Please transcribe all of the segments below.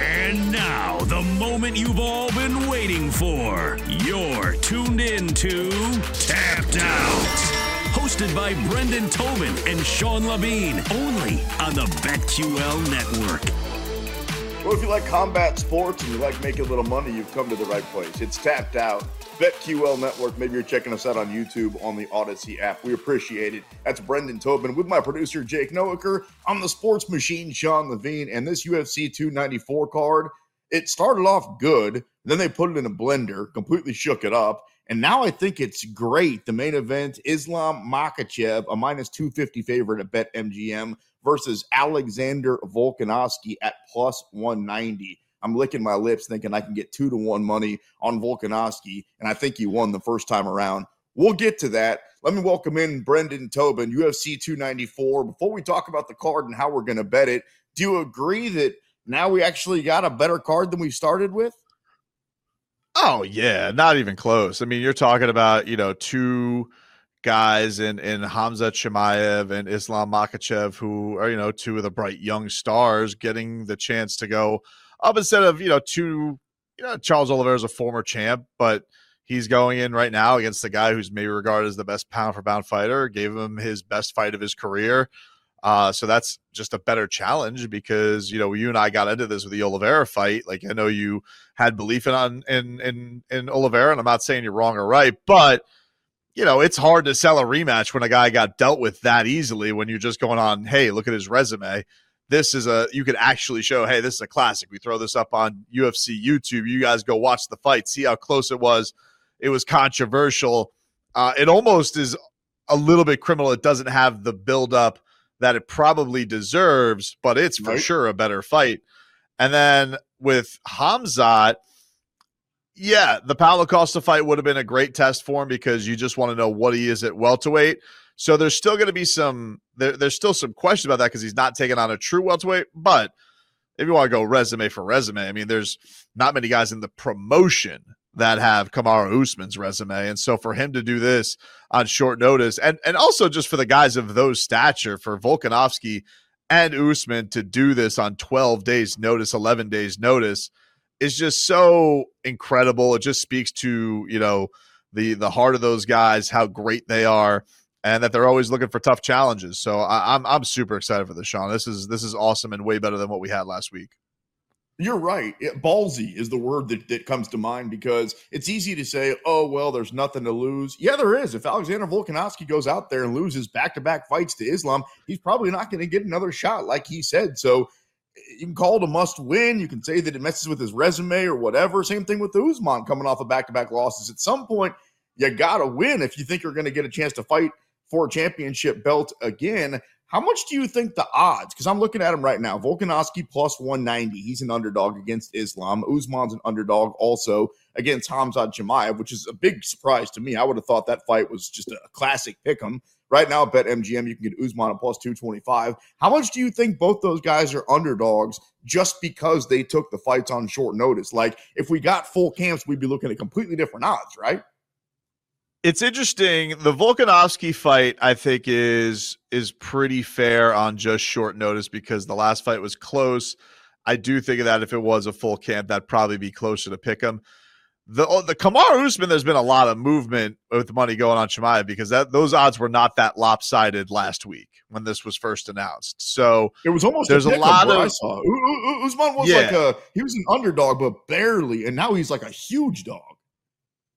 And now, the moment you've all been waiting for. You're tuned in to Tapped Out. Hosted by Brendan Tobin and Sean Levine, only on the BetQL network. Well, if you like combat sports and you like making a little money, you've come to the right place. It's Tapped Out. BetQL Network. Maybe you're checking us out on YouTube on the Audacy app. We appreciate it. That's Brendan Tobin with my producer Jake Noecker. I'm the sports machine Sean Levine, and this UFC 294 card. It started off good, then they put it in a blender, completely shook it up, and now I think it's great. The main event: Islam Makhachev, a minus 250 favorite at BetMGM versus Alexander Volkanovski at plus 190. I'm licking my lips thinking I can get two to one money on Volkanovski, and I think he won the first time around. We'll get to that. Let me welcome in Brendan Tobin, UFC 294. Before we talk about the card and how we're going to bet it, do you agree that now we actually got a better card than we started with? Oh yeah, not even close. I mean, you're talking about you know two guys in in Hamza Chimaev and Islam Makhachev, who are you know two of the bright young stars, getting the chance to go up instead of you know two. You know, Charles Oliveira is a former champ, but he's going in right now against the guy who's maybe regarded as the best pound for pound fighter. Gave him his best fight of his career. Uh, so that's just a better challenge because you know you and I got into this with the Oliveira fight. Like I know you had belief in on in in in Oliveira, and I'm not saying you're wrong or right, but you know it's hard to sell a rematch when a guy got dealt with that easily when you're just going on. Hey, look at his resume. This is a you could actually show hey this is a classic. We throw this up on ufc youtube. You guys go watch the fight see how close it was. It was controversial. Uh, it almost is a little bit criminal. It doesn't have the build up that it probably deserves but it's for right. sure a better fight. And then with hamzat yeah the paulo costa fight would have been a great test for him because you just want to know what he is at welterweight so there's still going to be some there, there's still some questions about that because he's not taking on a true welterweight. But if you want to go resume for resume, I mean, there's not many guys in the promotion that have Kamaru Usman's resume, and so for him to do this on short notice, and and also just for the guys of those stature, for Volkanovski and Usman to do this on 12 days notice, 11 days notice, is just so incredible. It just speaks to you know the the heart of those guys, how great they are and that they're always looking for tough challenges. So I, am I'm, I'm super excited for this, Sean. This is this is awesome and way better than what we had last week. You're right. It, ballsy is the word that, that comes to mind because it's easy to say, oh, well, there's nothing to lose. Yeah, there is. If Alexander Volkanovski goes out there and loses back to back fights to Islam, he's probably not going to get another shot, like he said. So you can call it a must win. You can say that it messes with his resume or whatever. Same thing with Usman coming off of back to back losses. At some point, you got to win if you think you're going to get a chance to fight for a championship belt again. How much do you think the odds? Because I'm looking at him right now. Volkanovski plus 190. He's an underdog against Islam. Usman's an underdog also against Hamza Chimaev, which is a big surprise to me. I would have thought that fight was just a classic pick 'em. Right now, bet MGM, you can get Usman at plus 225. How much do you think both those guys are underdogs just because they took the fights on short notice? Like, if we got full camps, we'd be looking at completely different odds, right? it's interesting. The Volkanovski fight, I think, is is pretty fair on just short notice because the last fight was close. I do think that if it was a full camp, that'd probably be closer to pick him. The oh, the Kamaru Usman, there's been a lot of movement with money going on Chimaev because that those odds were not that lopsided last week when this was first announced. So it was almost there's a, a lot of I saw. Usman was yeah. like a he was an underdog, but barely, and now he's like a huge dog.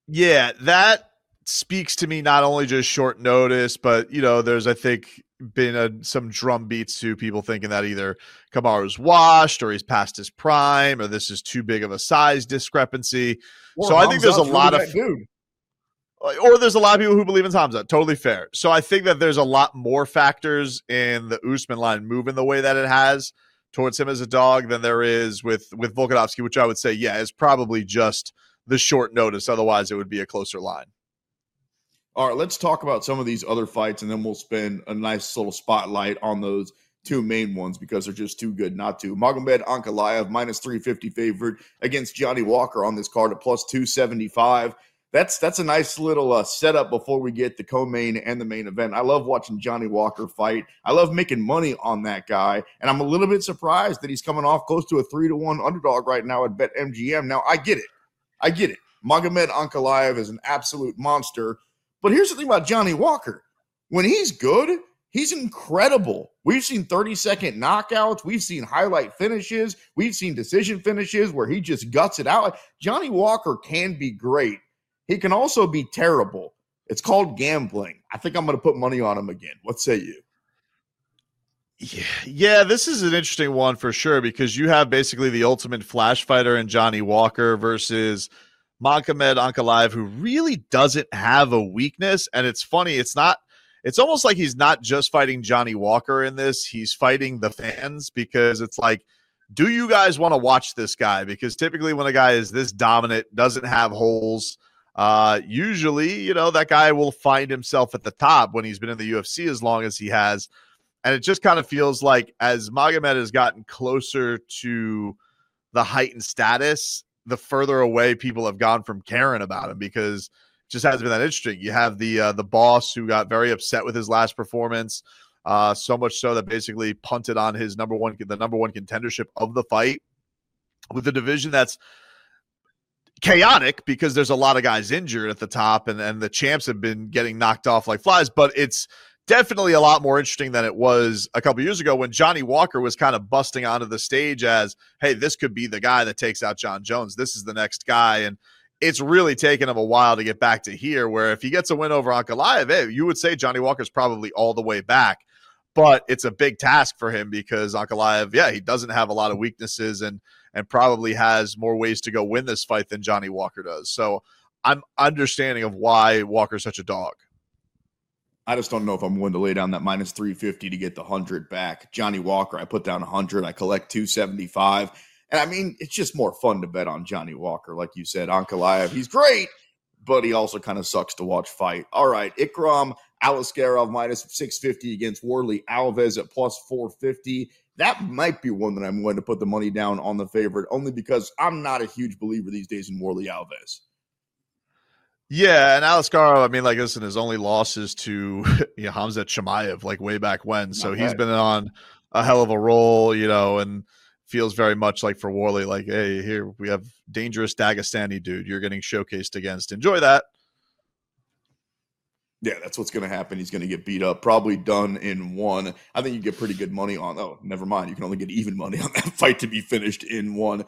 Yeah, that speaks to me not only just short notice, but you know, there's I think been a, some drum beats to people thinking that either Kamaru's washed or he's past his prime or this is too big of a size discrepancy. Or so I think there's a lot of dude. Uh, or there's a lot of people who believe in Hamza. Totally fair. So I think that there's a lot more factors in the Usman line moving the way that it has towards him as a dog than there is with with Volkanovski, which I would say, yeah, is probably just the short notice. Otherwise, it would be a closer line. All right, let's talk about some of these other fights, and then we'll spend a nice little spotlight on those two main ones because they're just too good not to. Magomed Ankalaev minus 350 favorite against Johnny Walker on this card at plus 275. that's that's a nice little uh, setup before we get the co-main and the main event. I love watching Johnny Walker fight. I love making money on that guy, and I'm a little bit surprised that he's coming off close to a three to one underdog right now at BetMGM. Now I get it, I get it. Magomed Ankalaev is an absolute monster, but here's the thing about Johnny Walker: when he's good, he's incredible. We've seen 30 second knockouts. We've seen highlight finishes. We've seen decision finishes where he just guts it out. Johnny Walker can be great he can also be terrible. It's called gambling. I think I'm going to put money on him again. What say you? Yeah, yeah, this is an interesting one for sure because you have basically the ultimate flash fighter in Johnny Walker versus Magomed Ankalaev, who really doesn't have a weakness. And it's funny, it's not, it's almost like he's not just fighting Johnny Walker in this, he's fighting the fans because it's like, do you guys want to watch this guy? Because typically, when a guy is this dominant, doesn't have holes, uh, usually, you know, that guy will find himself at the top when he's been in the UFC as long as he has. And it just kind of feels like as Magomed has gotten closer to the heightened status, the further away people have gone from caring about him because it just hasn't been that interesting. You have the uh, the boss who got very upset with his last performance, uh, so much so that basically punted on his number one the number one contendership of the fight with a division that's chaotic because there's a lot of guys injured at the top and, and the champs have been getting knocked off like flies, but it's definitely a lot more interesting than it was a couple years ago when Johnny Walker was kind of busting onto the stage as, hey, this could be the guy that takes out Jon Jones. This is the next guy. And it's really taken him a while to get back to here, where if he gets a win over Ankalaev, hey, you would say Johnny Walker's probably all the way back. But it's a big task for him because Ankalaev, yeah, he doesn't have a lot of weaknesses and and probably has more ways to go win this fight than Johnny Walker does. So I'm understanding of why Walker's such a dog. I just don't know if I'm willing to lay down that minus 350 to get the 100 back. Johnny Walker, I put down 100, I collect 275. And I mean, it's just more fun to bet on Johnny Walker. Like you said, Ankalaev, he's great, but he also kind of sucks to watch fight. All right, Ikram Aliskerov minus 650 against Warlley Alves at plus 450 that might be one that I'm willing to put the money down on the favorite, only because I'm not a huge believer these days in Warlley Alves. Yeah, and Aliskerov, I mean, like, listen, his only losses to you know, Hamzat Chimaev, like way back when. So he's been on a hell of a roll, you know, and feels very much like for Warlley, like, hey, here we have dangerous Dagestani dude you're getting showcased against. Enjoy that. Yeah, that's what's going to happen. He's going to get beat up, probably done in one. I think you get pretty good money on. Oh, never mind. You can only get even money on that fight to be finished in one.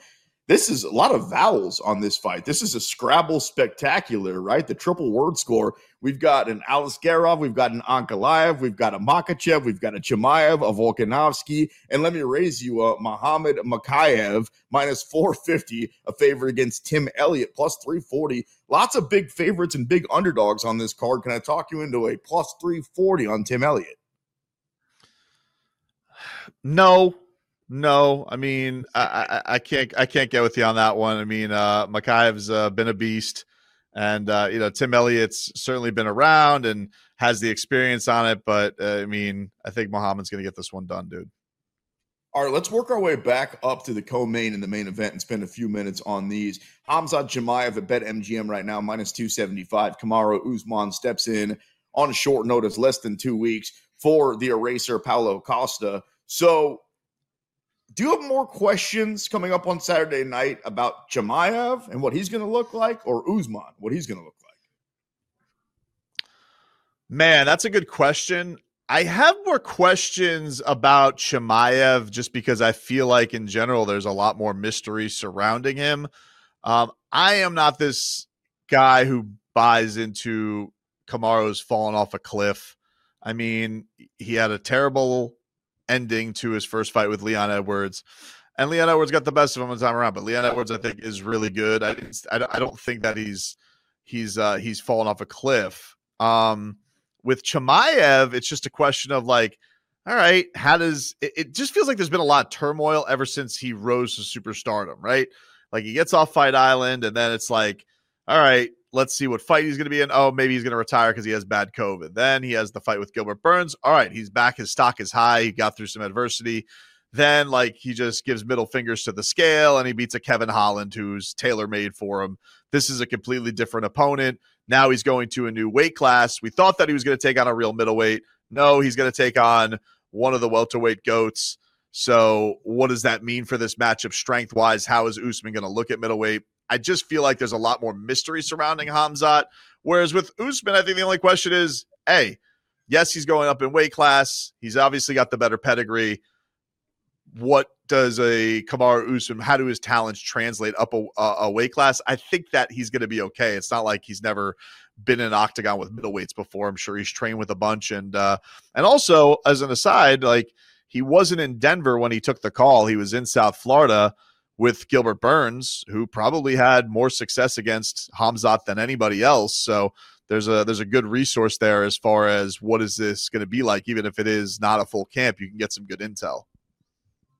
This is a lot of vowels on this fight. This is a Scrabble spectacular, right? The triple word score. We've got an Aliskerov, we've got an Ankalaev, we've got a Makhachev, we've got a Chimaev, a Volkanovski, and let me raise you a Muhammad Mokaev minus 450, a favorite against Tim Elliott plus 340. Lots of big favorites and big underdogs on this card. Can I talk you into a plus 340 on Tim Elliott? No, no, I mean I, I, I, can't I can't get with you on that one. I mean uh Mokaev's uh, been a beast, and uh, you know Tim Elliott's certainly been around and has the experience on it. But uh, I mean I think Muhammad's going to get this one done, dude. All right, let's work our way back up to the co-main and the main event and spend a few minutes on these. Hamzat Chimaev at BetMGM right now minus two seventy five. Kamaru Usman steps in on short notice, less than two weeks for the eraser Paulo Costa. So do you have more questions coming up on Saturday night about Chimaev and what he's going to look like, or Usman, what he's going to look like? Man, that's a good question. I have more questions about Chimaev just because I feel like in general there's a lot more mystery surrounding him. Um, I am not this guy who buys into Kamaru's falling off a cliff. I mean, he had a terrible ending to his first fight with Leon Edwards. And Leon Edwards got the best of him one time around, but Leon Edwards, I think, is really good. I, I don't think that he's he's uh, he's fallen off a cliff. Um, with Chimaev, it's just a question of like, all right, how does it, it just feels like there's been a lot of turmoil ever since he rose to superstardom, right? Like he gets off Fight Island, and then it's like, all right, let's see what fight he's going to be in. Oh, maybe he's going to retire because he has bad COVID. Then he has the fight with Gilbert Burns. All right, he's back. His stock is high. He got through some adversity. then like he just gives middle fingers to the scale and he beats a Kevin Holland who's tailor made for him. This is a completely different opponent. Now he's going to a new weight class. We thought that he was going to take on a real middleweight. No, he's going to take on one of the welterweight goats. So, what does that mean for this matchup strength wise? How is Usman going to look at middleweight? I just feel like there's a lot more mystery surrounding Hamzat. Whereas with Usman, I think the only question is, hey, yes, he's going up in weight class. He's obviously got the better pedigree. What does a Kamaru Usman? How do his talents translate up a, a weight class? I think that he's going to be okay. It's not like he's never been in an octagon with middleweights before. I'm sure he's trained with a bunch, and uh, and also as an aside, like he wasn't in Denver when he took the call. He was in South Florida with Gilbert Burns, who probably had more success against Hamzat than anybody else. So there's a there's a good resource there as far as what is this going to be like, even if it is not a full camp, you can get some good intel.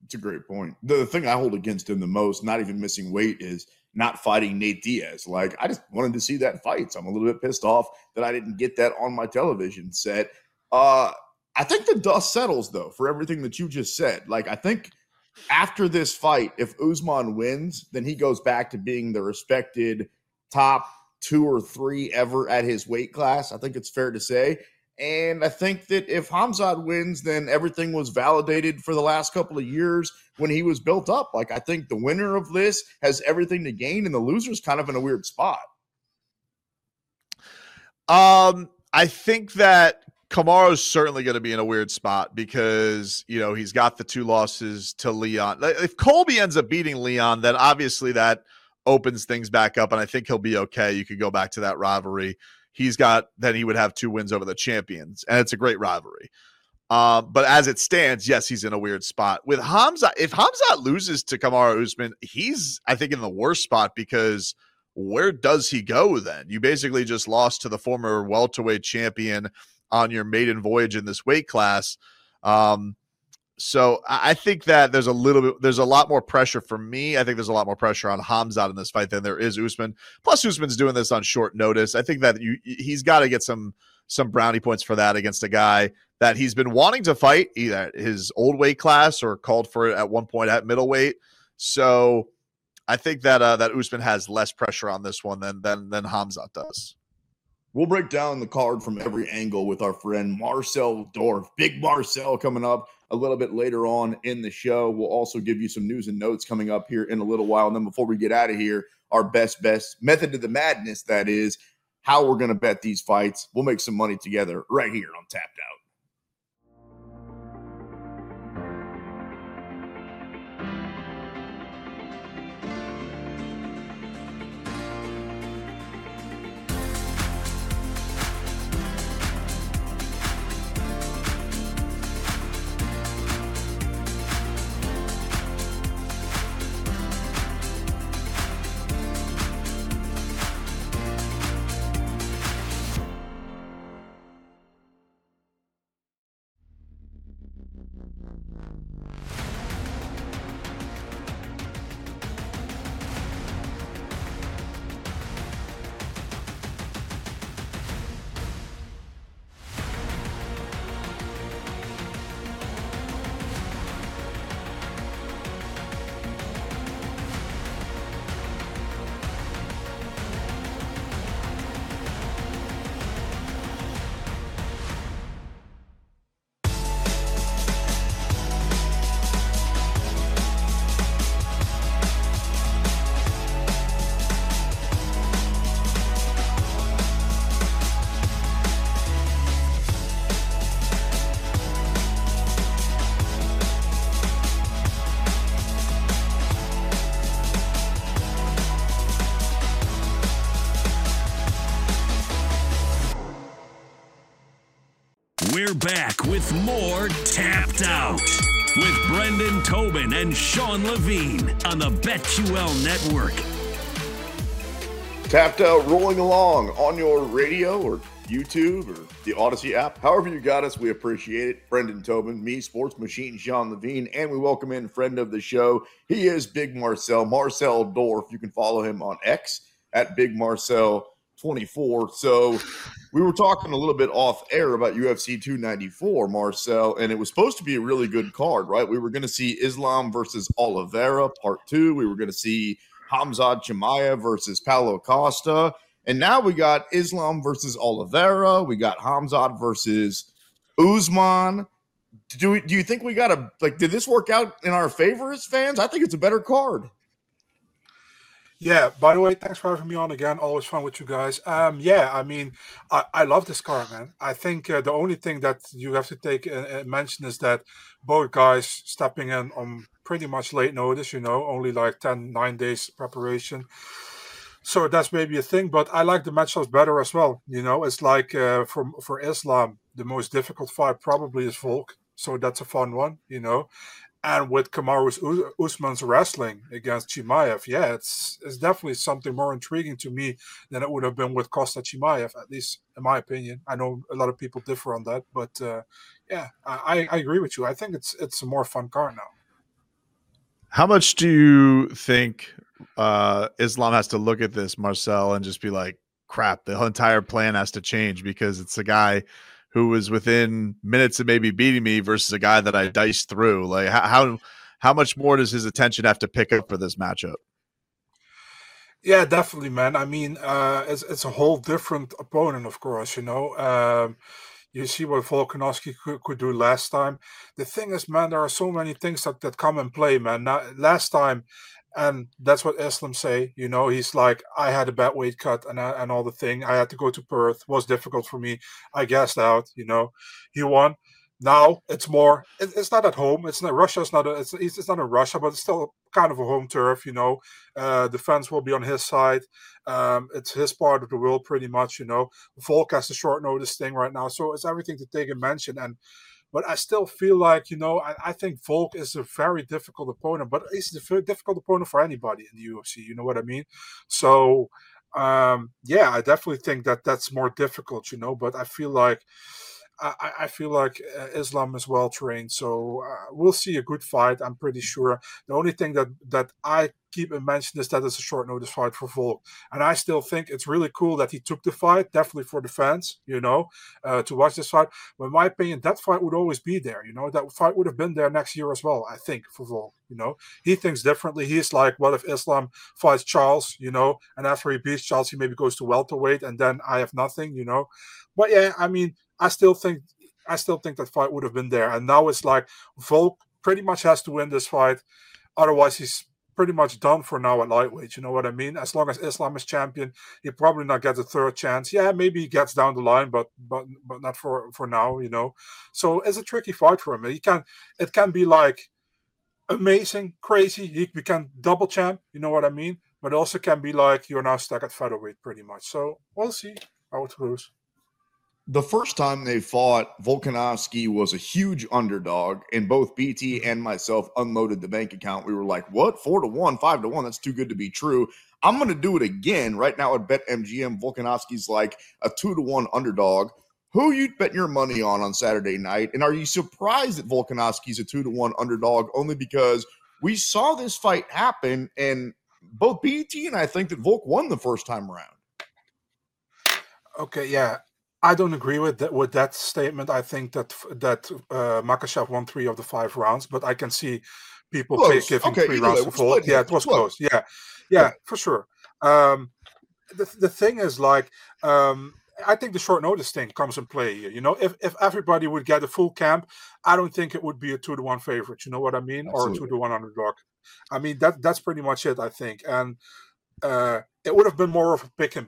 It's a great point. The thing I hold against him the most, not even missing weight, is not fighting Nate Diaz. Like I just wanted to see that fight. So I'm a little bit pissed off that I didn't get that on my television set. Uh I think the dust settles though for everything that you just said. Like I think after this fight, if Usman wins, then he goes back to being the respected top two or three ever at his weight class. I think it's fair to say. And I think that if Hamzat wins, then everything was validated for the last couple of years when he was built up. Like I think the winner of this has everything to gain, and the loser's kind of in a weird spot. Um, I think that Kamaru's certainly going to be in a weird spot because you know he's got the two losses to Leon. If Colby ends up beating Leon, then obviously that opens things back up, and I think he'll be okay. You could go back to that rivalry. He's got then he would have two wins over the champions, and it's a great rivalry. Um, but as it stands, yes, he's in a weird spot. With Hamza, if Hamza loses to Kamaru Usman, he's I think in the worst spot because where does he go then? You basically just lost to the former welterweight champion on your maiden voyage in this weight class. Um, so I think that there's a little bit, there's a lot more pressure for me. I think there's a lot more pressure on Hamzat in this fight than there is Usman. Plus, Usman's doing this on short notice. I think that you, he's got to get some some brownie points for that against a guy that he's been wanting to fight either his old weight class or called for it at one point at middleweight. So I think that uh, that Usman has less pressure on this one than than than Hamzat does. We'll break down the card from every angle with our friend Marcel Dorff. Big Marcel coming up a little bit later on in the show. We'll also give you some news and notes coming up here in a little while. And then before we get out of here, our best, best method to the madness that is how we're going to bet these fights. We'll make some money together right here on Tapped Out. We're back with more Tapped Out with Brendan Tobin and Sean Levine on the BetQL Network. Tapped Out rolling along on your radio or YouTube or the Audacy app. However, you got us, we appreciate it. Brendan Tobin, me, Sports Machine, Sean Levine, and we welcome in friend of the show. He is Big Marcel, Marcel Dorff. You can follow him on X at Big Marcel 24. So we were talking a little bit off air about UFC 294, Marcel, and it was supposed to be a really good card, right? We were going to see Islam versus Oliveira, part two. We were going to see Hamzat Chimaev versus Paulo Costa. And now we got Islam versus Oliveira. We got Hamzat versus Usman. Do, we, do you think we got a like? Did this work out in our favor as fans? I think it's a better card. Yeah. By the way, thanks for having me on again. Always fun with you guys. Um, yeah. I mean, I, I love this card, man. I think uh, the only thing that you have to take and uh, mention is that both guys stepping in on pretty much late notice. You know, only like 10, 9 days preparation. So that's maybe a thing, but I like the matchups better as well. You know, it's like uh, for for Islam, the most difficult fight probably is Volk. So that's a fun one, you know and with Kamaru Usman's wrestling against Chimaev, yeah, it's it's definitely something more intriguing to me than it would have been with Costa Chimaev, at least in my opinion. I know a lot of people differ on that, but uh, yeah, I, I agree with you. I think it's it's a more fun card now. How much do you think uh, Islam has to look at this, Marcel, and just be like, "Crap, the entire plan has to change because it's a guy." Who was within minutes of maybe beating me versus a guy that I diced through. Like how how much more does his attention have to pick up for this matchup? Yeah, definitely, man. I mean, uh, it's it's a whole different opponent, of course. You know, um, you see what Volkanovski could, could do last time. The thing is, man, there are so many things that, that come and play, man. Now, last time, and that's what Islam say. You know, he's like, I had a bad weight cut and uh, and all the thing. I had to go to Perth. was difficult for me. I gassed out. You know, he won. Now it's more. It, it's not at home. It's not Russia. It's not. A, it's it's not in Russia, but it's still kind of a home turf. You know, uh, the fans will be on his side. Um, it's his part of the world, pretty much. You know, Volk has a short notice thing right now, so it's everything to take and mention and but I still feel like, you know, I, I, think Volk is a very difficult opponent, but he's a very difficult opponent for anybody in the UFC. You know what I mean? So, um, yeah, I definitely think that that's more difficult, you know, but I feel like. I, I feel like uh, Islam is well trained, so uh, we'll see a good fight. I'm pretty sure. The only thing that that I keep in mention is that it's a short notice fight for Volk. And I still think it's really cool that he took the fight, definitely for the fans, you know, uh, to watch this fight. But in my opinion, that fight would always be there, you know, that fight would have been there next year as well, I think, for Volk, you know. He thinks differently. He's like, what if Islam fights Charles, you know, and after he beats Charles, he maybe goes to welterweight and then I have nothing, you know. But yeah, I mean, I still think I still think that fight would have been there. And now it's like Volk pretty much has to win this fight. Otherwise, he's pretty much done for now at lightweight. You know what I mean? As long as Islam is champion, he probably not get a third chance. Yeah, maybe he gets down the line, but but but not for for now. You know, so it's a tricky fight for him. He can it can be like amazing, crazy. He become double champ. You know what I mean? But it also can be like you're now stuck at featherweight, pretty much. So we'll see how it goes the first time they fought, Volkanovski was a huge underdog, and both BT mm-hmm. and myself unloaded the bank account. We were like, "What? Four to one, five to one? That's too good to be true." I'm going to do it again right now at BetMGM. Volkanovski's like a two to one underdog. Who you bet your money on on Saturday night? And are you surprised that Volkanovski's a two to one underdog only because we saw this fight happen, and both BT and I think that Volk won the first time around. Okay, yeah. I don't agree with that with that statement. I think that that uh, Makhachev won three of the five rounds, but I can see people giving okay, three rounds to Volk. Yeah, it was close. Yeah. yeah, yeah, for sure. Um, the the thing is like. Um, I think the short notice thing comes in play here. You know, if, if everybody would get a full camp, I don't think it would be a two to one favorite. You know what I mean, Absolutely. or a two to one underdog. I mean that that's pretty much it. I think, and uh, it would have been more of a pick and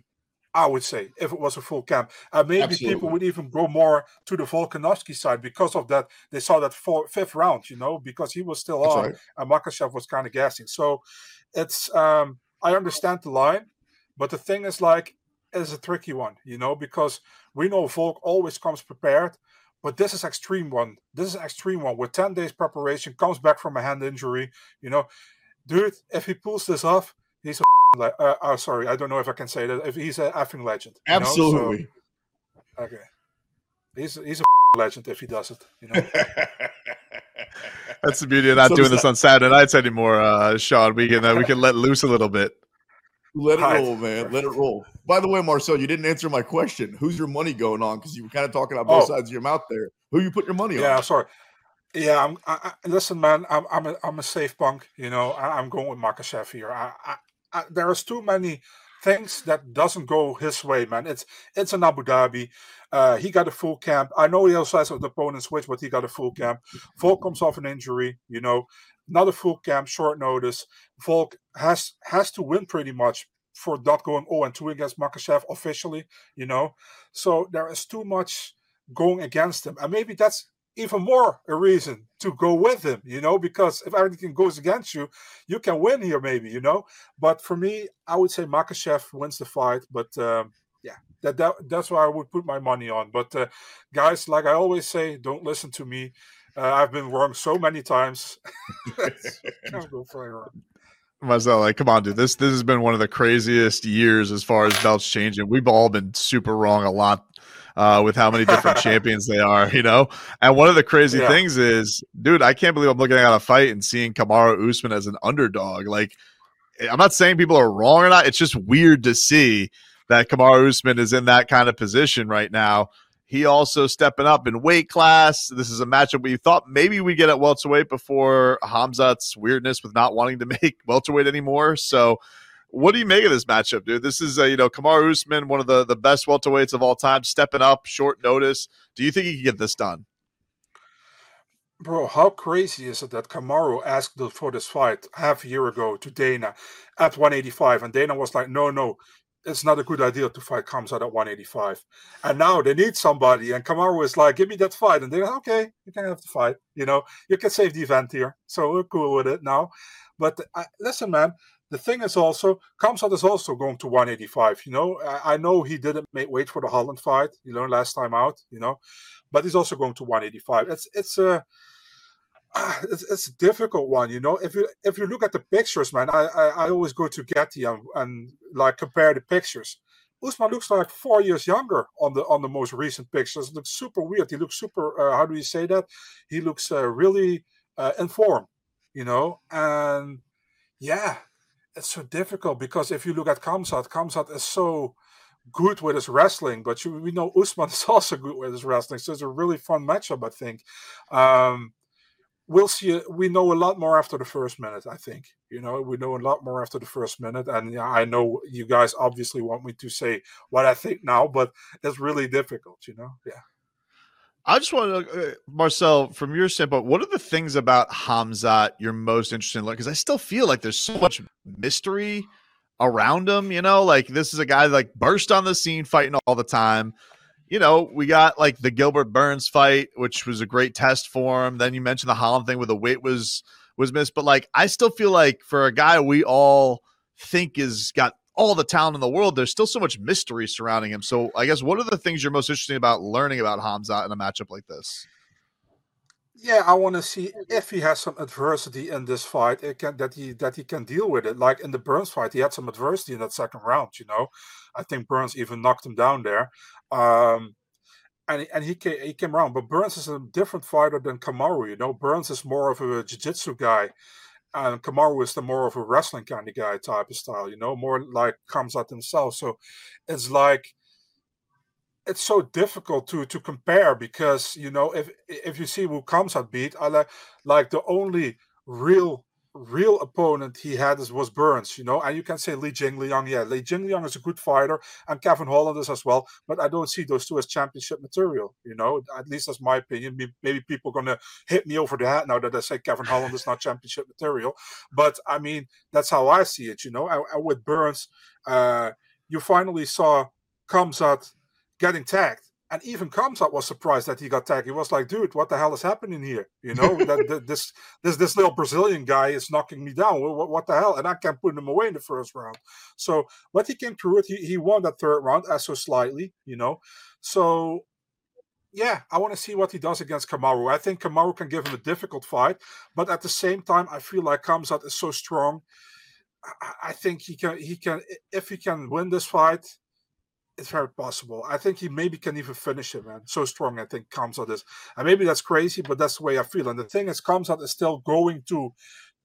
I would say, if it was a full camp. Uh, maybe Absolutely. people would even go more to the Volkanovski side because of that. They saw that four, fifth round, you know, because he was still That's on right. and Makhachev was kind of gassing. So it's, um, I understand the line, but the thing is like, it's a tricky one, you know, because we know Volk always comes prepared, but this is extreme one. This is extreme one with 10 days preparation, comes back from a hand injury, you know. Dude, if he pulls this off, he's a like uh, oh sorry i don't know if i can say that if he's an effing legend absolutely so, okay he's he's a legend if he does it you know that's the beauty of not so doing this that, on saturday nights anymore uh sean we can uh, we can let loose a little bit let it roll man let it roll By the way, Marcel, you didn't answer my question. Who's your money going on? Because you were kind of talking out both oh. sides of your mouth there. Who you put your money yeah, on? Yeah, sorry. Yeah, I'm. I, I, listen, man. I'm. I'm a. I'm a safe punk. You know, I, am going with Makhachev here. I, I, there's too many things that doesn't go his way, man. It's it's an Abu Dhabi. Uh, he got a full camp. I know he also has an opponent switch, but he got a full camp. Volk comes off an injury. You know, another full camp, short notice. Volk has has to win pretty much for not going 0 and 2 against Makhachev officially, you know. So there is too much going against him. And maybe that's even more a reason to go with him, you know, because if everything goes against you, you can win here, maybe, you know. But for me, I would say Makhachev wins the fight. But um, yeah, that, that that's why I would put my money on. But uh, guys, like I always say, don't listen to me. Uh, I've been wrong so many times. Can't go like, come on, dude. This this has been one of the craziest years as far as belts changing. We've all been super wrong a lot uh, with how many different champions they are, you know. And one of the crazy yeah. things is, dude, I can't believe I'm looking at a fight and seeing Kamaru Usman as an underdog. Like, I'm not saying people are wrong or not. It's just weird to see that Kamaru Usman is in that kind of position right now. He also stepping up in weight class. This is a matchup we thought maybe we get at welterweight before Hamzat's weirdness with not wanting to make welterweight anymore. So, what do you make of this matchup, dude? This is, uh, you know, Kamaru Usman, one of the, the best welterweights of all time, stepping up, short notice. Do you think he can get this done? Bro, how crazy is it that Kamaru asked for this fight half a year ago to Dana at 185, and Dana was like, "No, no, it's not a good idea to fight Khamzat at 185. And now they need somebody, and Kamaru is like, give me that fight. And they're like, okay, you can have the fight. You know, you can save the event here. So we're cool with it now. But uh, listen, man, the thing is also, Khamzat is also going to 185. You know, I, I know he didn't make weight for the Holland fight, He learned last time out, you know, but he's also going to 185. It's, it's a, it's, it's, a difficult one, you know. If you if you look at the pictures, man, I I, I always go to Getty and, and like compare the pictures. Usman looks like four years younger on the on the most recent pictures. It looks super weird. He looks super. Uh, how do you say that? He looks uh, really uh, informed, you know. And yeah, it's so difficult because if you look at Khamzat, Khamzat is so good with his wrestling, but you, we know Usman is also good with his wrestling. So it's a really fun matchup, I think. Um, we'll see. We know a lot more after the first minute. I think you know we know a lot more after the first minute, and I know you guys obviously want me to say what I think now, but it's really difficult. You know, yeah. I just want to, uh, Marcel, from your standpoint, what are the things about Hamzat you're most interested in? Because I still feel like there's so much mystery around him. You know, like this is a guy like burst on the scene fighting all the time you know, we got like the Gilbert Burns fight, which was a great test for him. Then you mentioned the Holland thing where the weight was was missed, but like I still feel like for a guy we all think is got all the talent in the world, there's still so much mystery surrounding him. So I guess what are the things you're most interested about learning about Hamza in a matchup like this? Yeah, I want to see if he has some adversity in this fight. It can that he that he can deal with it. Like in the Burns fight, he had some adversity in that second round. You know, I think Burns even knocked him down there. Um, and and he came, he came around, but Burns is a different fighter than Kamaru. You know, Burns is more of a jiu-jitsu guy, and Kamaru is the more of a wrestling kind of guy type of style. You know, more like comes out himself. So it's like it's so difficult to to compare because you know if if you see who Khamzat beat, I like like the only real real opponent he had was Burns, you know, and you can say Li Jingliang, yeah, Li Jingliang is a good fighter, and Kevin Holland is as well, but I don't see those two as championship material, you know, at least that's my opinion. Maybe people are gonna hit me over the head now that I say Kevin Holland is not championship material, but I mean that's how I see it, you know. And, and with Burns, uh, you finally saw Khamzat getting tagged and even Khamzat was surprised that he got tagged. He was like, "Dude, what the hell is happening here? You know that, that, this this this little Brazilian guy is knocking me down. What, what, the hell?" And I can't put him away in the first round. So, but he came through it. He, he won that third round, as so slightly, you know. So, yeah, I want to see what he does against Kamaru. I think Kamaru can give him a difficult fight, but at the same time, I feel like Khamzat is so strong. I, I think he can he can if he can win this fight it's very possible. I think he maybe can even finish it, man. So strong, I think Khamzat is. And maybe that's crazy, but that's the way I feel. And the thing is, Khamzat is still going to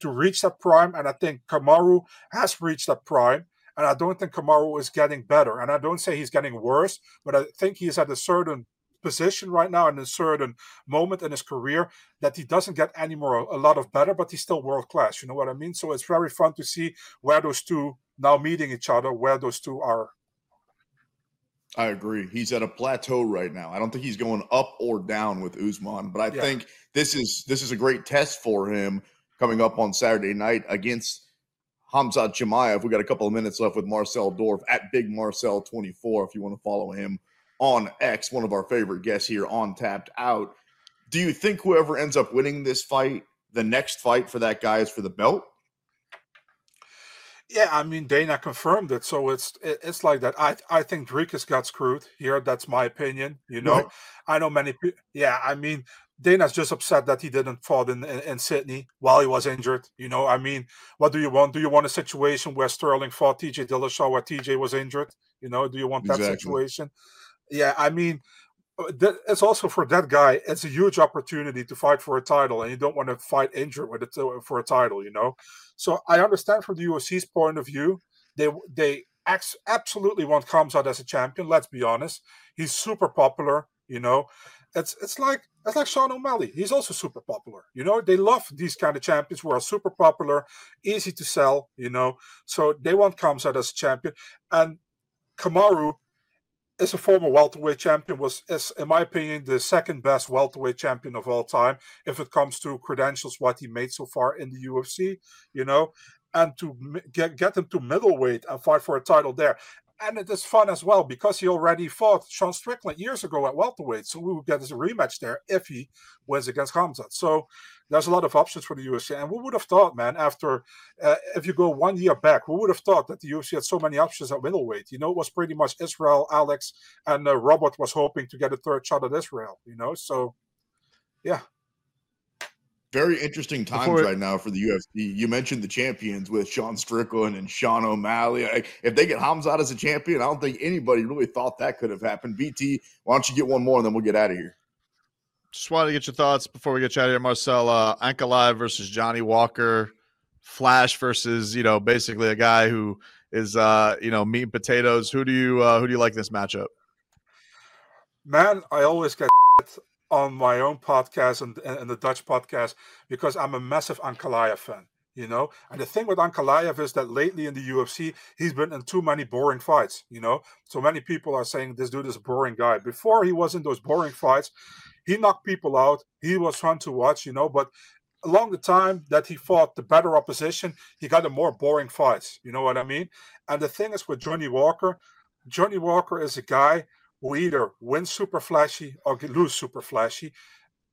to reach that prime. And I think Kamaru has reached that prime. And I don't think Kamaru is getting better. And I don't say he's getting worse, but I think he's at a certain position right now in a certain moment in his career that he doesn't get any more a lot of better, but he's still world class. You know what I mean? So it's very fun to see where those two now meeting each other, where those two are. I agree. He's at a plateau right now. I don't think he's going up or down with Usman, but I yeah. think this is this is a great test for him coming up on Saturday night against Hamzat Chimaev. We got a couple of minutes left with Marcel Dorff at Big Marcel 24 if you want to follow him on X, one of our favorite guests here on Tapped Out. Do you think whoever ends up winning this fight, the next fight for that guy is for the belt? Yeah, I mean Dana confirmed it, so it's it's like that. I I think Dricus got screwed here. That's my opinion. You know, right. I know many people. Yeah, I mean Dana's just upset that he didn't fight in, in, in Sydney while he was injured. You know, I mean, what do you want? Do you want a situation where Sterling fought TJ Dillashaw where TJ was injured? You know, do you want that exactly. situation? Yeah, I mean, uh, it's also for that guy. It's a huge opportunity to fight for a title, and you don't want to fight injured with it for a title. You know, so I understand from the UFC's point of view, they they absolutely want Khamzat as a champion. Let's be honest, he's super popular. You know, it's it's like it's like Sean O'Malley. He's also super popular. You know, they love these kind of champions who are super popular, easy to sell. You know, so they want Khamzat as a champion, and Kamaru is a former welterweight champion, was, is, in my opinion, the second best welterweight champion of all time if it comes to credentials, what he made so far in the UFC, you know, and to get, get him to middleweight and fight for a title there and it is fun as well because he already fought Sean Strickland years ago at welterweight, so we would get a rematch there if he wins against Khamzat. So there's a lot of options for the UFC, and we would have thought, man, after uh, if you go one year back, we would have thought that the UFC had so many options at middleweight. You know, it was pretty much Israel, Alex, and uh, Robert was hoping to get a third shot at Israel. You know, so yeah, very interesting times Before, right now for the UFC. You mentioned the champions with Sean Strickland and Sean O'Malley. If they get Hamzat as a champion, I don't think anybody really thought that could have happened. BT, why don't you get one more and then we'll get out of here? Just wanted to get your thoughts before we get you out of here, Marcel. Uh, Ankalaev versus Johnny Walker, Flash versus you know basically a guy who is uh, you know meat and potatoes. Who do you uh, who do you like this matchup? Man, I always get on my own podcast and, and the Dutch podcast because I'm a massive Ankalaev fan. You know, and the thing with Ankalaev is that lately in the UFC, he's been in too many boring fights. You know, so many people are saying this dude is a boring guy. Before he was in those boring fights, he knocked people out. He was fun to watch. You know, but along the time that he fought the better opposition, he got a more boring fights. You know what I mean? And the thing is with Johnny Walker, Johnny Walker is a guy who either win super flashy or lose super flashy.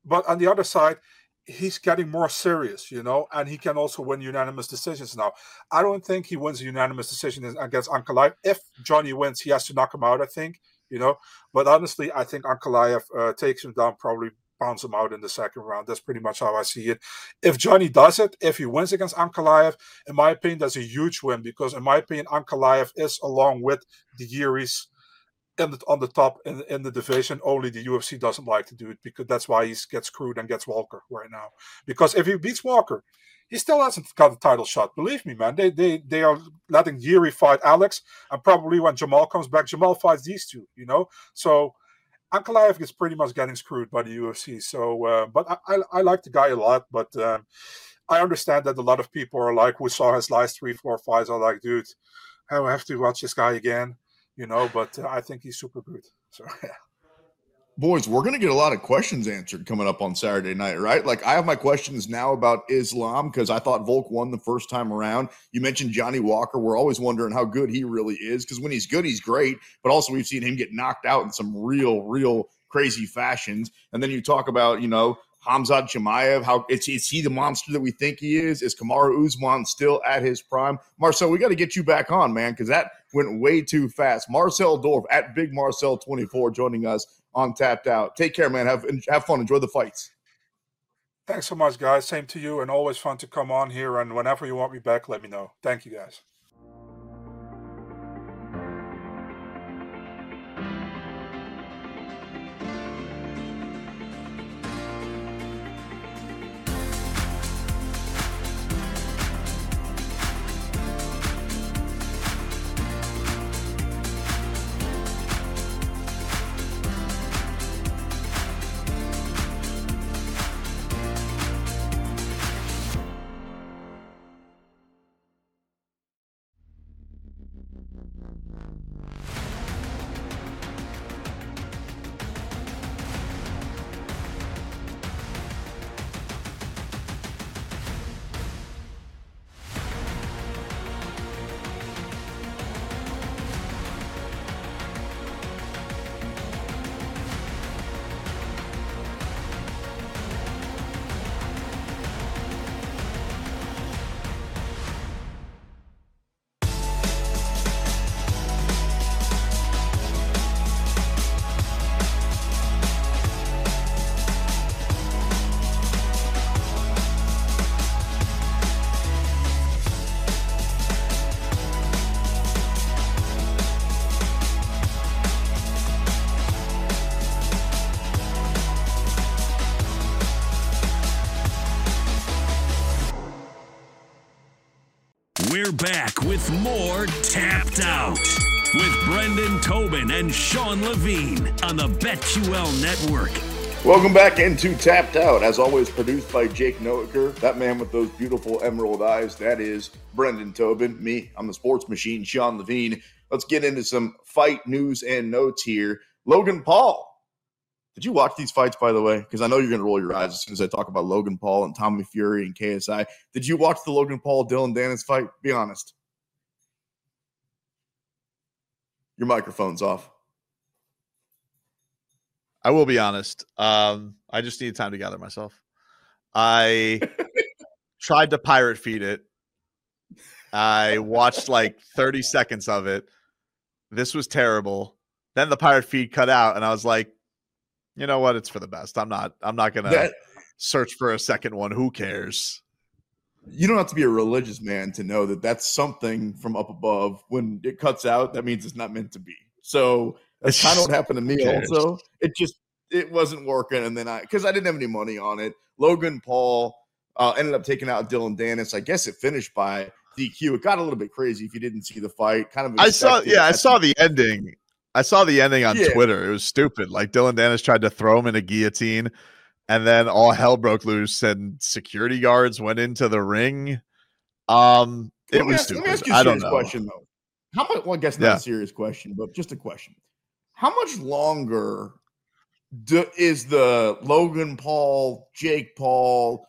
But on the other side, he's getting more serious, you know, and he can also win unanimous decisions now. I don't think he wins a unanimous decision against Ankalaev. If Johnny wins, he has to knock him out, I think, you know. But honestly, I think Ankalaev uh, takes him down, probably pounds him out in the second round. That's pretty much how I see it. If Johnny does it, if he wins against Ankalaev, in my opinion, that's a huge win because, in my opinion, Ankalaev is along with the Jiris the, on the top in, in the division. Only the UFC doesn't like to do it because that's why he gets screwed and gets Walker right now. Because if he beats Walker, he still hasn't got a title shot. Believe me, man. They they they are letting Jiri fight Alex, and probably when Jamal comes back, Jamal fights these two. You know, so Ankalaev is pretty much getting screwed by the UFC. So, uh, but I, I, I like the guy a lot, but. Um, I understand that a lot of people are like, who saw his last three, four fights, are like, dude, I have to watch this guy again you know, but uh, I think he's super good. So, yeah. Boys, we're going to get a lot of questions answered coming up on Saturday night, right? Like, I have my questions now about Islam because I thought Volk won the first time around. You mentioned Johnny Walker. We're always wondering how good he really is because when he's good, he's great. But also, we've seen him get knocked out in some real, real crazy fashions. And then you talk about, you know, Hamzat Chimaev, how is, is he the monster that we think he is? Is Kamaru Usman still at his prime? Marcel, we got to get you back on, man, because that went way too fast. Marcel Dorff at Big Marcel 24 joining us on Tapped Out. Take care, man. Have have fun. Enjoy the fights. Thanks so much, guys. Same to you, and always fun to come on here. And whenever you want me back, let me know. Thank you, guys. We're back with more Tapped Out with Brendan Tobin and Sean Levine on the BetQL Network. Welcome back into Tapped Out. As always, produced by Jake Noecker, that man with those beautiful emerald eyes. That is Brendan Tobin. Me, I'm the sports machine, Sean Levine. Let's get into some fight news and notes here. Logan Paul. Did you watch these fights, by the way? Because I know you're going to roll your eyes as soon as I talk about Logan Paul and Tommy Fury and KSI. Did you watch the Logan Paul Dillon Danis fight? Be honest. Your microphone's off. I will be honest. Um, I just need time to gather myself. I tried to pirate feed it. I watched like 30 seconds of it. This was terrible. Then the pirate feed cut out, and I was like, you know what? It's for the best. I'm not. I'm not gonna that, search for a second one. Who cares? You don't have to be a religious man to know that that's something from up above. When it cuts out, that means it's not meant to be. So that's kind of what happened to me. Also, it just it wasn't working, and then I because I didn't have any money on it. Logan Paul uh, ended up taking out Dillon Danis. I guess it finished by DQ. It got a little bit crazy if you didn't see the fight. Kind of. I saw. Yeah, I saw the ending. I saw the ending on yeah. Twitter. It was stupid. Like Dillon Danis tried to throw him in a guillotine, and then all hell broke loose, and security guards went into the ring. Um, it was ask, stupid. I don't know. Question though. How much? Well, I guess not yeah. a serious question, but just a question. How much longer do, is the Logan Paul, Jake Paul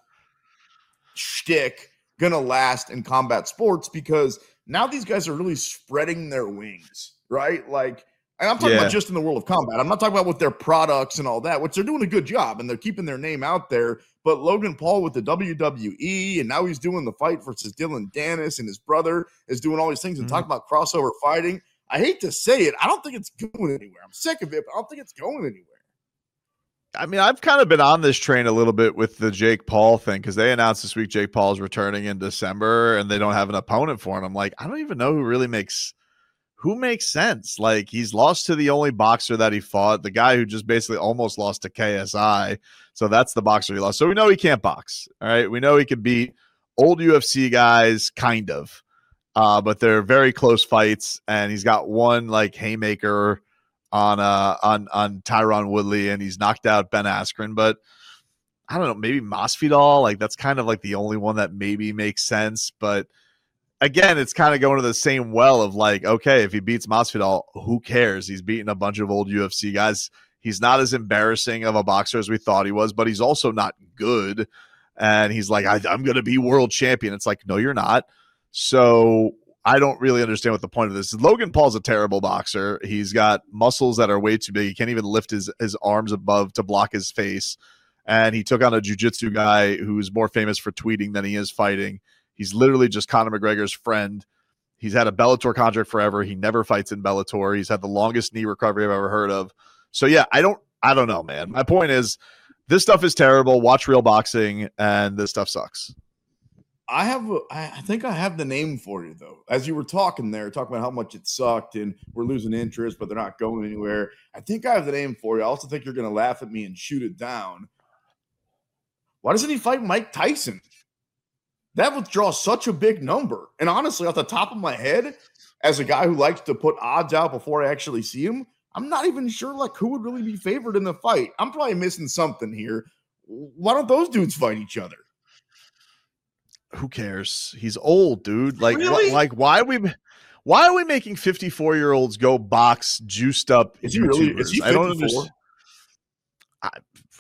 shtick gonna last in combat sports? Because now these guys are really spreading their wings, right? Like, and I'm talking yeah. about just in the world of combat. I'm not talking about with their products and all that, which they're doing a good job and they're keeping their name out there. But Logan Paul with the WWE, and now he's doing the fight versus Dillon Danis, and his brother is doing all these things and mm-hmm. talking about crossover fighting. I hate to say it, I don't think it's going anywhere. I'm sick of it, but I don't think it's going anywhere. I mean, I've kind of been on this train a little bit with the Jake Paul thing because they announced this week Jake Paul is returning in December and they don't have an opponent for him. I'm like, I don't even know who really makes who makes sense. Like he's lost to the only boxer that he fought, the guy who just basically almost lost to KSI. So that's the boxer he lost. So we know he can't box. All right. We know he can beat old UFC guys, kind of. Uh, but they're very close fights, and he's got one like haymaker on uh on on Tyron Woodley, and he's knocked out Ben Askren. But I don't know, maybe Masvidal. Like that's kind of like the only one that maybe makes sense. But again, it's kind of going to the same well of like, okay, if he beats Masvidal, who cares? He's beating a bunch of old UFC guys. He's not as embarrassing of a boxer as we thought he was, but he's also not good. And he's like, I, I'm going to be world champion. It's like, no, you're not. So I don't really understand what the point of this is. Logan Paul's a terrible boxer. He's got muscles that are way too big. He can't even lift his, his arms above to block his face. And he took on a jiu-jitsu guy who's more famous for tweeting than he is fighting. He's literally just Conor McGregor's friend. He's had a Bellator contract forever. He never fights in Bellator. He's had the longest knee recovery I've ever heard of. So yeah, I don't I don't know, man. My point is this stuff is terrible. Watch real boxing and this stuff sucks. I have, I think I have the name for you though. As you were talking there, talking about how much it sucked and we're losing interest, but they're not going anywhere. I think I have the name for you. I also think you're going to laugh at me and shoot it down. Why doesn't he fight Mike Tyson? That would draw such a big number. And honestly, off the top of my head, as a guy who likes to put odds out before I actually see him, I'm not even sure like who would really be favored in the fight. I'm probably missing something here. Why don't those dudes fight each other? who cares? He's old, dude. Like, really? wh- like why are we? Why are we making fifty-four year olds go box juiced up? Is he really? Is he 54? I don't understand. I,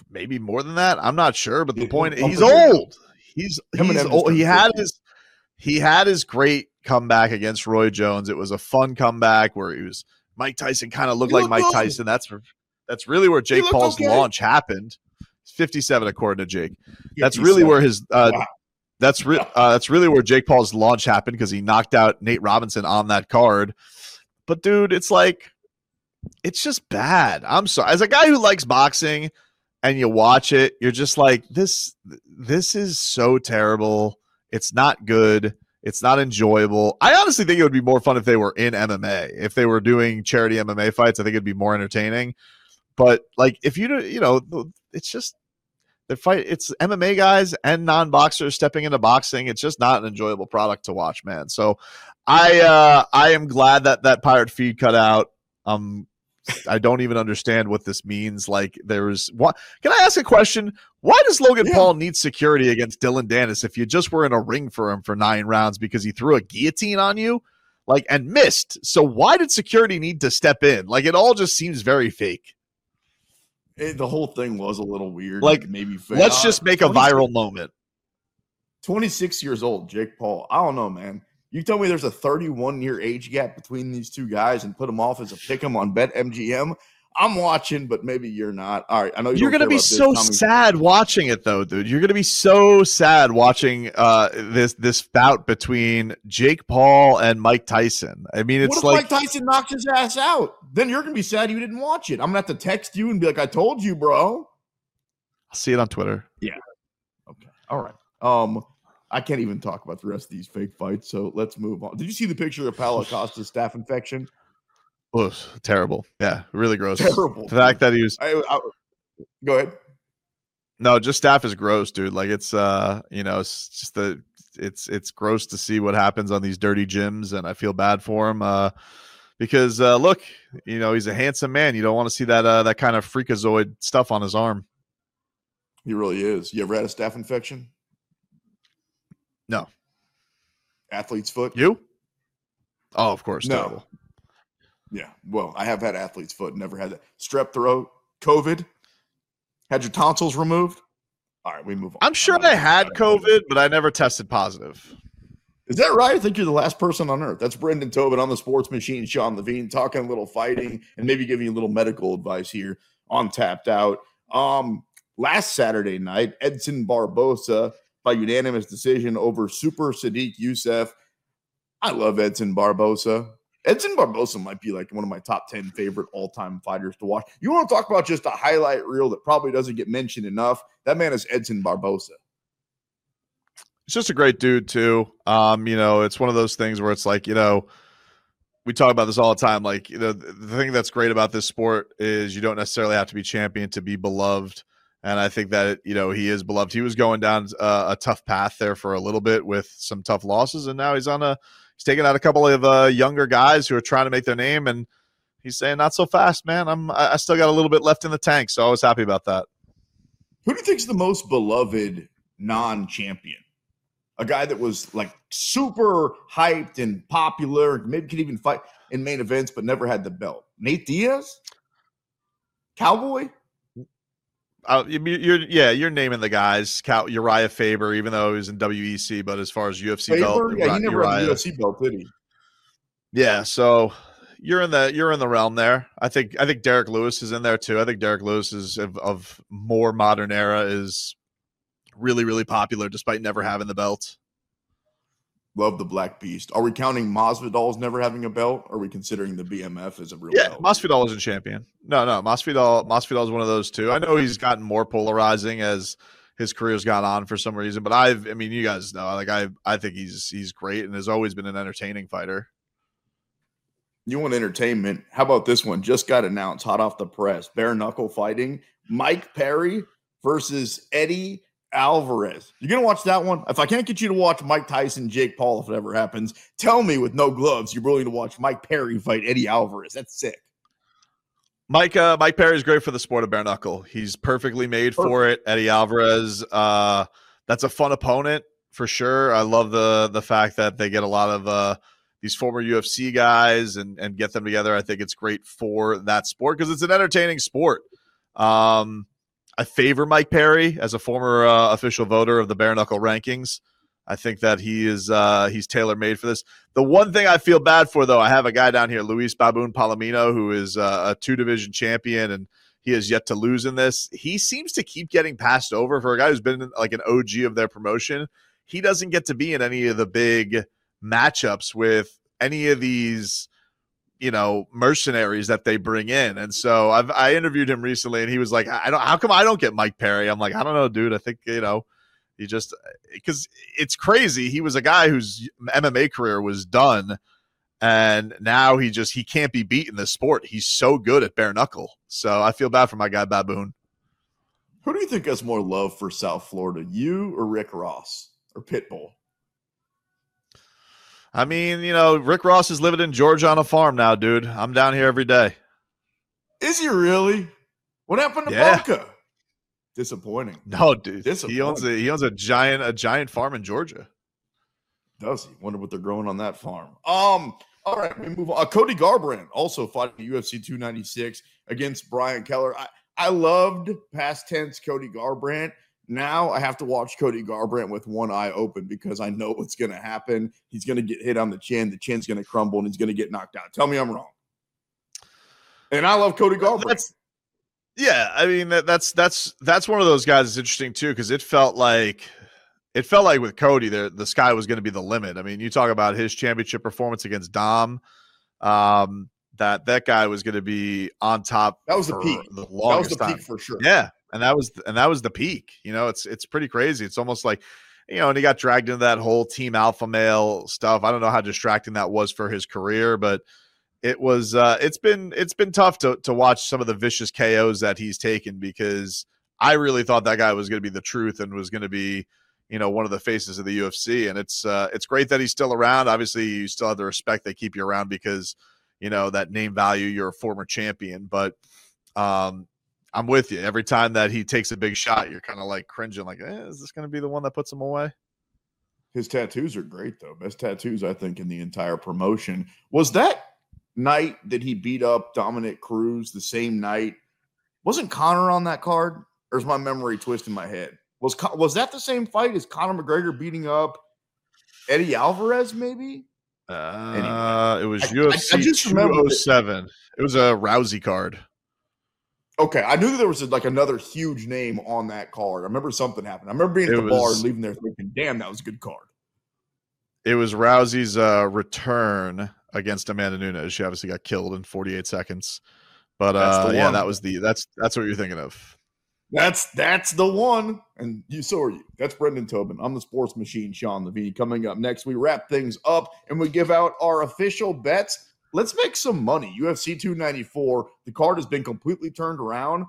maybe more than that. I'm not sure, but the point he's old. He's he's old. He had his he had his great comeback against Roy Jones. It was a fun comeback where he was Mike Tyson kind of looked he like Mike Tyson. That's that's really where Jake Paul's okay. launch happened. 57 according to Jake. That's really where his uh, wow. That's re- uh, that's really where Jake Paul's launch happened because he knocked out Nate Robinson on that card. But dude, it's like it's just bad. I'm sorry. As a guy who likes boxing and you watch it, you're just like this this is so terrible. It's not good. It's not enjoyable. I honestly think it would be more fun if they were in MMA. If they were doing charity MMA fights, I think it'd be more entertaining. But like if you you know, it's just they fight. It's MMA guys and non boxers stepping into boxing. It's just not an enjoyable product to watch, man. So I uh I am glad that that pirate feed cut out. Um, I don't even understand what this means. Like, there's what? Can I ask a question? Why does Logan Yeah. Paul need security against Dillon Danis if you just were in a ring for him for nine rounds because he threw a guillotine on you, like and missed? So why did security need to step in? Like, it all just seems very fake. It- the whole thing was a little weird. Like, maybe fake. Let's Uh, just make a 26 viral moment. 26 years old, Jake Paul. I don't know, man. You tell me there's a 31 year age gap between these two guys and put them off as a pick 'em on Bet MGM. I'm watching, but maybe you're not. All right, I know you You're gonna be about this, so sad watching it though, dude. You're gonna be so sad watching uh this this bout between Jake Paul and Mike Tyson. I mean, What it's if like Mike Tyson knocks his ass out? Then you're gonna be sad you didn't watch it. I'm gonna have to text you and be like, "I told you, bro." I'll see it on Twitter. Yeah. Okay, all right. Um, I can't even talk about the rest of these fake fights, so let's move on. Did you see the picture of Paulo Costa's staph infection? Ugh, terrible. Yeah, really gross. Terrible. The fact that he was I, I, go ahead. no, just staph is gross, dude. Like it's uh, you know, it's just the it's it's gross to see what happens on these dirty gyms, and I feel bad for him. Uh because uh look, you know, he's a handsome man. You don't want to see that uh that kind of freakazoid stuff on his arm. He really is. You ever had a staph infection? No. Athlete's foot? You? Oh, of course. No. Terrible. Yeah. Well, I have had athlete's foot, never had that. Strep throat, COVID, had your tonsils removed. All right, we move on. I'm sure I gonna had. COVID, but I never tested positive. Is that right? I think you're the last person on earth. That's Brendan Tobin on the sports machine, Sean Levine, talking a little fighting and maybe giving you a little medical advice here on Tapped Out. Um, last Saturday night, Edson Barbosa by unanimous decision over Super Sodiq Yusuff. I love Edson Barbosa. Edson Barbosa might be like one of my top 10 favorite all time fighters to watch. You want to talk about just a highlight reel that probably doesn't get mentioned enough? That man is Edson Barbosa. He's just a great dude too. Um, you know, it's one of those things where it's like, you know, we talk about this all the time. Like, you know, the thing that's great about this sport is you don't necessarily have to be champion to be beloved. And I think that you know he is beloved. He was going down uh, a tough path there for a little bit with some tough losses, and now he's on a he's taking out a couple of uh, younger guys who are trying to make their name, and he's saying not so fast, man. I'm I still got a little bit left in the tank, so I was happy about that. Who do you think's the most beloved non-champion? A guy that was like super hyped and popular, maybe could even fight in main events, but never had the belt. Nate Diaz, Cowboy. Uh, you- you're yeah, you're naming the guys. Cal, Uriah Faber, even though he was in WEC, but as far as UFC belt, Faber? Yeah, he never had the Uriah- UFC belt, did he? Yeah, so you're in the you're in the realm there. I think I think Derrick Lewis is in there too. I think Derrick Lewis is of, of more modern era is really really popular despite never having the belt. Love the Black Beast. Are we counting Masvidal's never having a belt? Or are we considering the BMF as a real Yeah, belt? Masvidal wasn't champion. No, no, Masvidal Masvidal is one of those two. I know he's gotten more polarizing as his career's gone on for some reason, but I've I mean you guys know like I I think he's he's great and has always been an entertaining fighter. You want entertainment? How about this one? Just got announced, hot off the press. Bare knuckle fighting. Mike Perry versus Eddie Alvarez. You're gonna watch that one? If I can't get you to watch Mike Tyson, Jake Paul, if it ever happens, tell me with no gloves you're willing to watch Mike Perry fight Eddie Alvarez. That's sick. Mike uh, Mike Perry is great for the sport of bare knuckle. He's perfectly made for it. Eddie Alvarez, uh, that's a fun opponent for sure. I love the the fact that they get a lot of uh, these former UFC guys and and get them together. I think it's great for that sport because it's an entertaining sport. Um, I favor Mike Perry as a former uh, official voter of the bare knuckle rankings. I think that he is uh, he's tailor made for this. The one thing I feel bad for, though, I have a guy down here, Luis Baboon Palomino, who is uh, a two division champion, and he has yet to lose in this. He seems to keep getting passed over for a guy who's been like an OG of their promotion. He doesn't get to be in any of the big matchups with any of these, you know, mercenaries that they bring in. And so I've I interviewed him recently, and he was like, "I don't. How come I don't get Mike Perry?" I'm like, "I don't know, dude. I think you know." He just because it's crazy. He was a guy whose MMA career was done, and now he just he can't be beat in this sport. He's so good at bare knuckle. So I feel bad for my guy Baboon. Who do you think has more love for South Florida, you or Rick Ross or Pitbull? I mean, you know, Rick Ross is living in Georgia on a farm now, dude. I'm down here every day. Is he really? What happened to Yeah. Boca? Disappointing. No, dude. He owns a he owns a giant a giant farm in Georgia. Does he? Wonder what they're growing on that farm. Um. All right, we move on. Uh, Cody Garbrandt also fought at UFC 296 against Brian Kelleher. I, I loved past tense Cody Garbrandt. Now I have to watch Cody Garbrandt with one eye open because I know what's going to happen. He's going to get hit on the chin. The chin's going to crumble and he's going to get knocked out. Tell me I'm wrong. And I love Cody Garbrandt. That's yeah. I mean that, that's that's that's one of those guys that's interesting too because it felt like it felt like with Cody there the sky was going to be the limit. I mean, you talk about his championship performance against Dom. Um, that that guy was going to be on top. That was the peak. The that was longest the time. peak for sure. Yeah, and that was and that was the peak. You know, it's it's pretty crazy. It's almost like you know, and he got dragged into that whole team alpha male stuff. I don't know how distracting that was for his career, but it was uh it's been it's been tough to to watch some of the vicious KOs that he's taken because I really thought that guy was going to be the truth and was going to be you know one of the faces of the UFC and it's uh it's great that he's still around obviously you still have the respect they keep you around because you know that name value you're a former champion but um I'm with you. Every time that he takes a big shot, you're kind of like cringing, like, eh, is this going to be the one that puts him away? His tattoos are great, though. Best tattoos, I think, in the entire promotion. Was that night that he beat up Dominick Cruz the same night? Wasn't Conor on that card? Or is my memory twisting my head? Was Con- was that the same fight as Conor McGregor beating up Eddie Alvarez? Maybe. Uh, it was I- I- I UFC just remember that- 207. It was a Rousey card. Okay, I knew that there was like another huge name on that card. I remember something happened. I remember being at It the bar and leaving there thinking, "Damn, that was a good card." It was Rousey's uh, return against Amanda Nunes. She obviously got killed in 48 seconds. But uh, yeah, that was the that's that's what you're thinking of. That's that's the one. And you so are you. That's Brendan Tobin. I'm the sports machine, Sean Levine. Coming up next, we wrap things up and we give out our official bets. Let's make some money. UFC 294. The card has been completely turned around,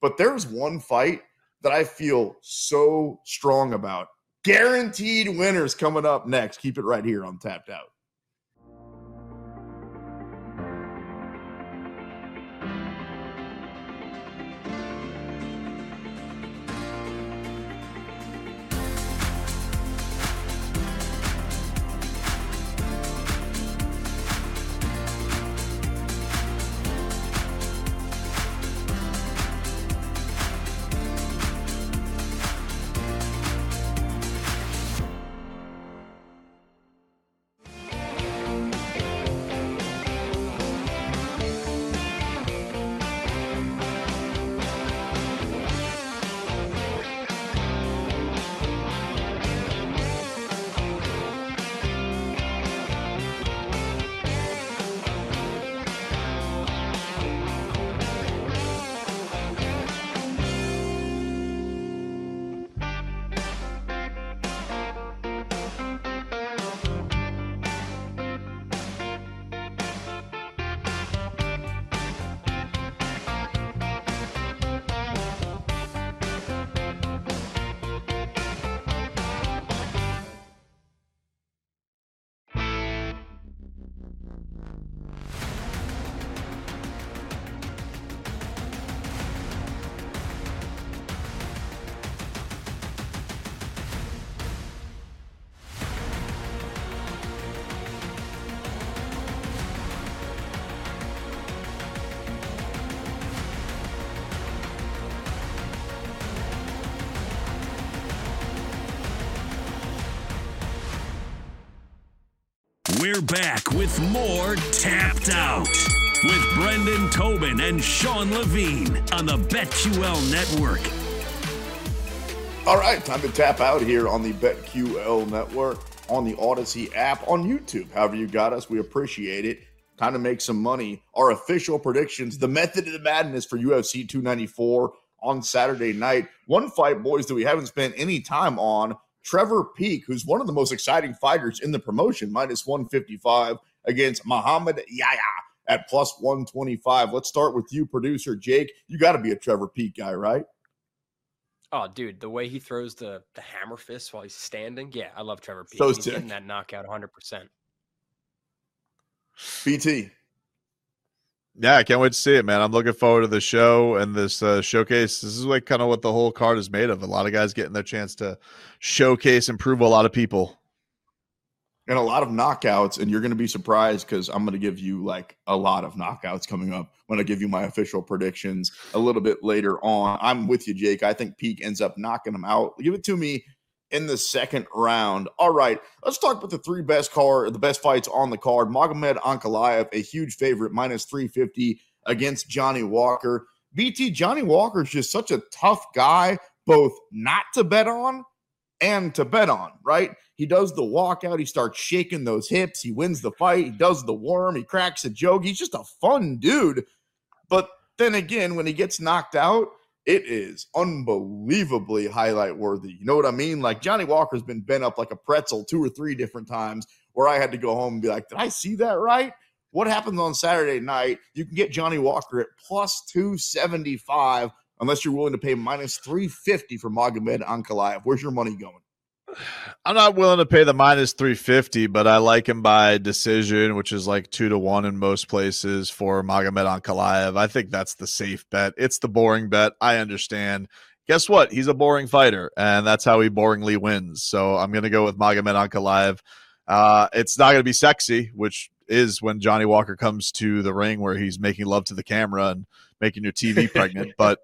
but there's one fight that I feel so strong about. Guaranteed winners coming up next. Keep it right here on Tapped Out. We're back with more Tapped Out with Brendan Tobin and Sean Levine on the BetQL network. All right, time to tap out here on the BetQL network, on the Audacy app, on YouTube. However, you got us, we appreciate it. Time to make some money. Our official predictions, the method of the madness for UFC 294 on Saturday night. One fight, boys, that we haven't spent any time on. Trevor Peek, who's one of the most exciting fighters in the promotion, minus 155 against Muhammad Yahya at plus 125. Let's start with you, producer Jake. You got to be a Trevor Peek guy, right? Oh, dude, the way he throws the the hammer fist while he's standing. Yeah, I love Trevor Peek. So he's sick. getting that knockout 100%. BT. Yeah, I can't wait to see it, man. I'm looking forward to the show and this uh, showcase. This is like kind of what the whole card is made of. A lot of guys getting their chance to showcase and prove a lot of people. and a lot of knockouts and you're going to be surprised because i'm going to give you like a lot of knockouts coming up when i give you my official predictions a little bit later on i'm with you jake i think peek ends up knocking him out give it to me in the second round all right let's talk about the three best car, the best fights on the card magomed ankalaev a huge favorite minus 350 against johnny walker bt johnny walker is just such a tough guy both not to bet on and to bet on, right? He does the walkout, he starts shaking those hips, he wins the fight, he does the worm, he cracks a joke. He's just a fun dude. But then again, when he gets knocked out, it is unbelievably highlight worthy. You know what I mean? Like Johnny Walker's been bent up like a pretzel two or three different times where I had to go home and be like, did I see that right? What happens on Saturday night? You can get Johnny Walker at plus 275 unless you're willing to pay minus 350 for Magomed Ankalaev. Where's your money going? I'm not willing to pay the minus 350, but I like him by decision, which is like two to one in most places for Magomed Ankalaev. I think that's the safe bet. It's the boring bet. I understand. Guess what? He's a boring fighter, and that's how he boringly wins. So I'm going to go with Magomed Ankalaev. Uh, it's not going to be sexy, which is when Johnny Walker comes to the ring where he's making love to the camera and making your TV pregnant. But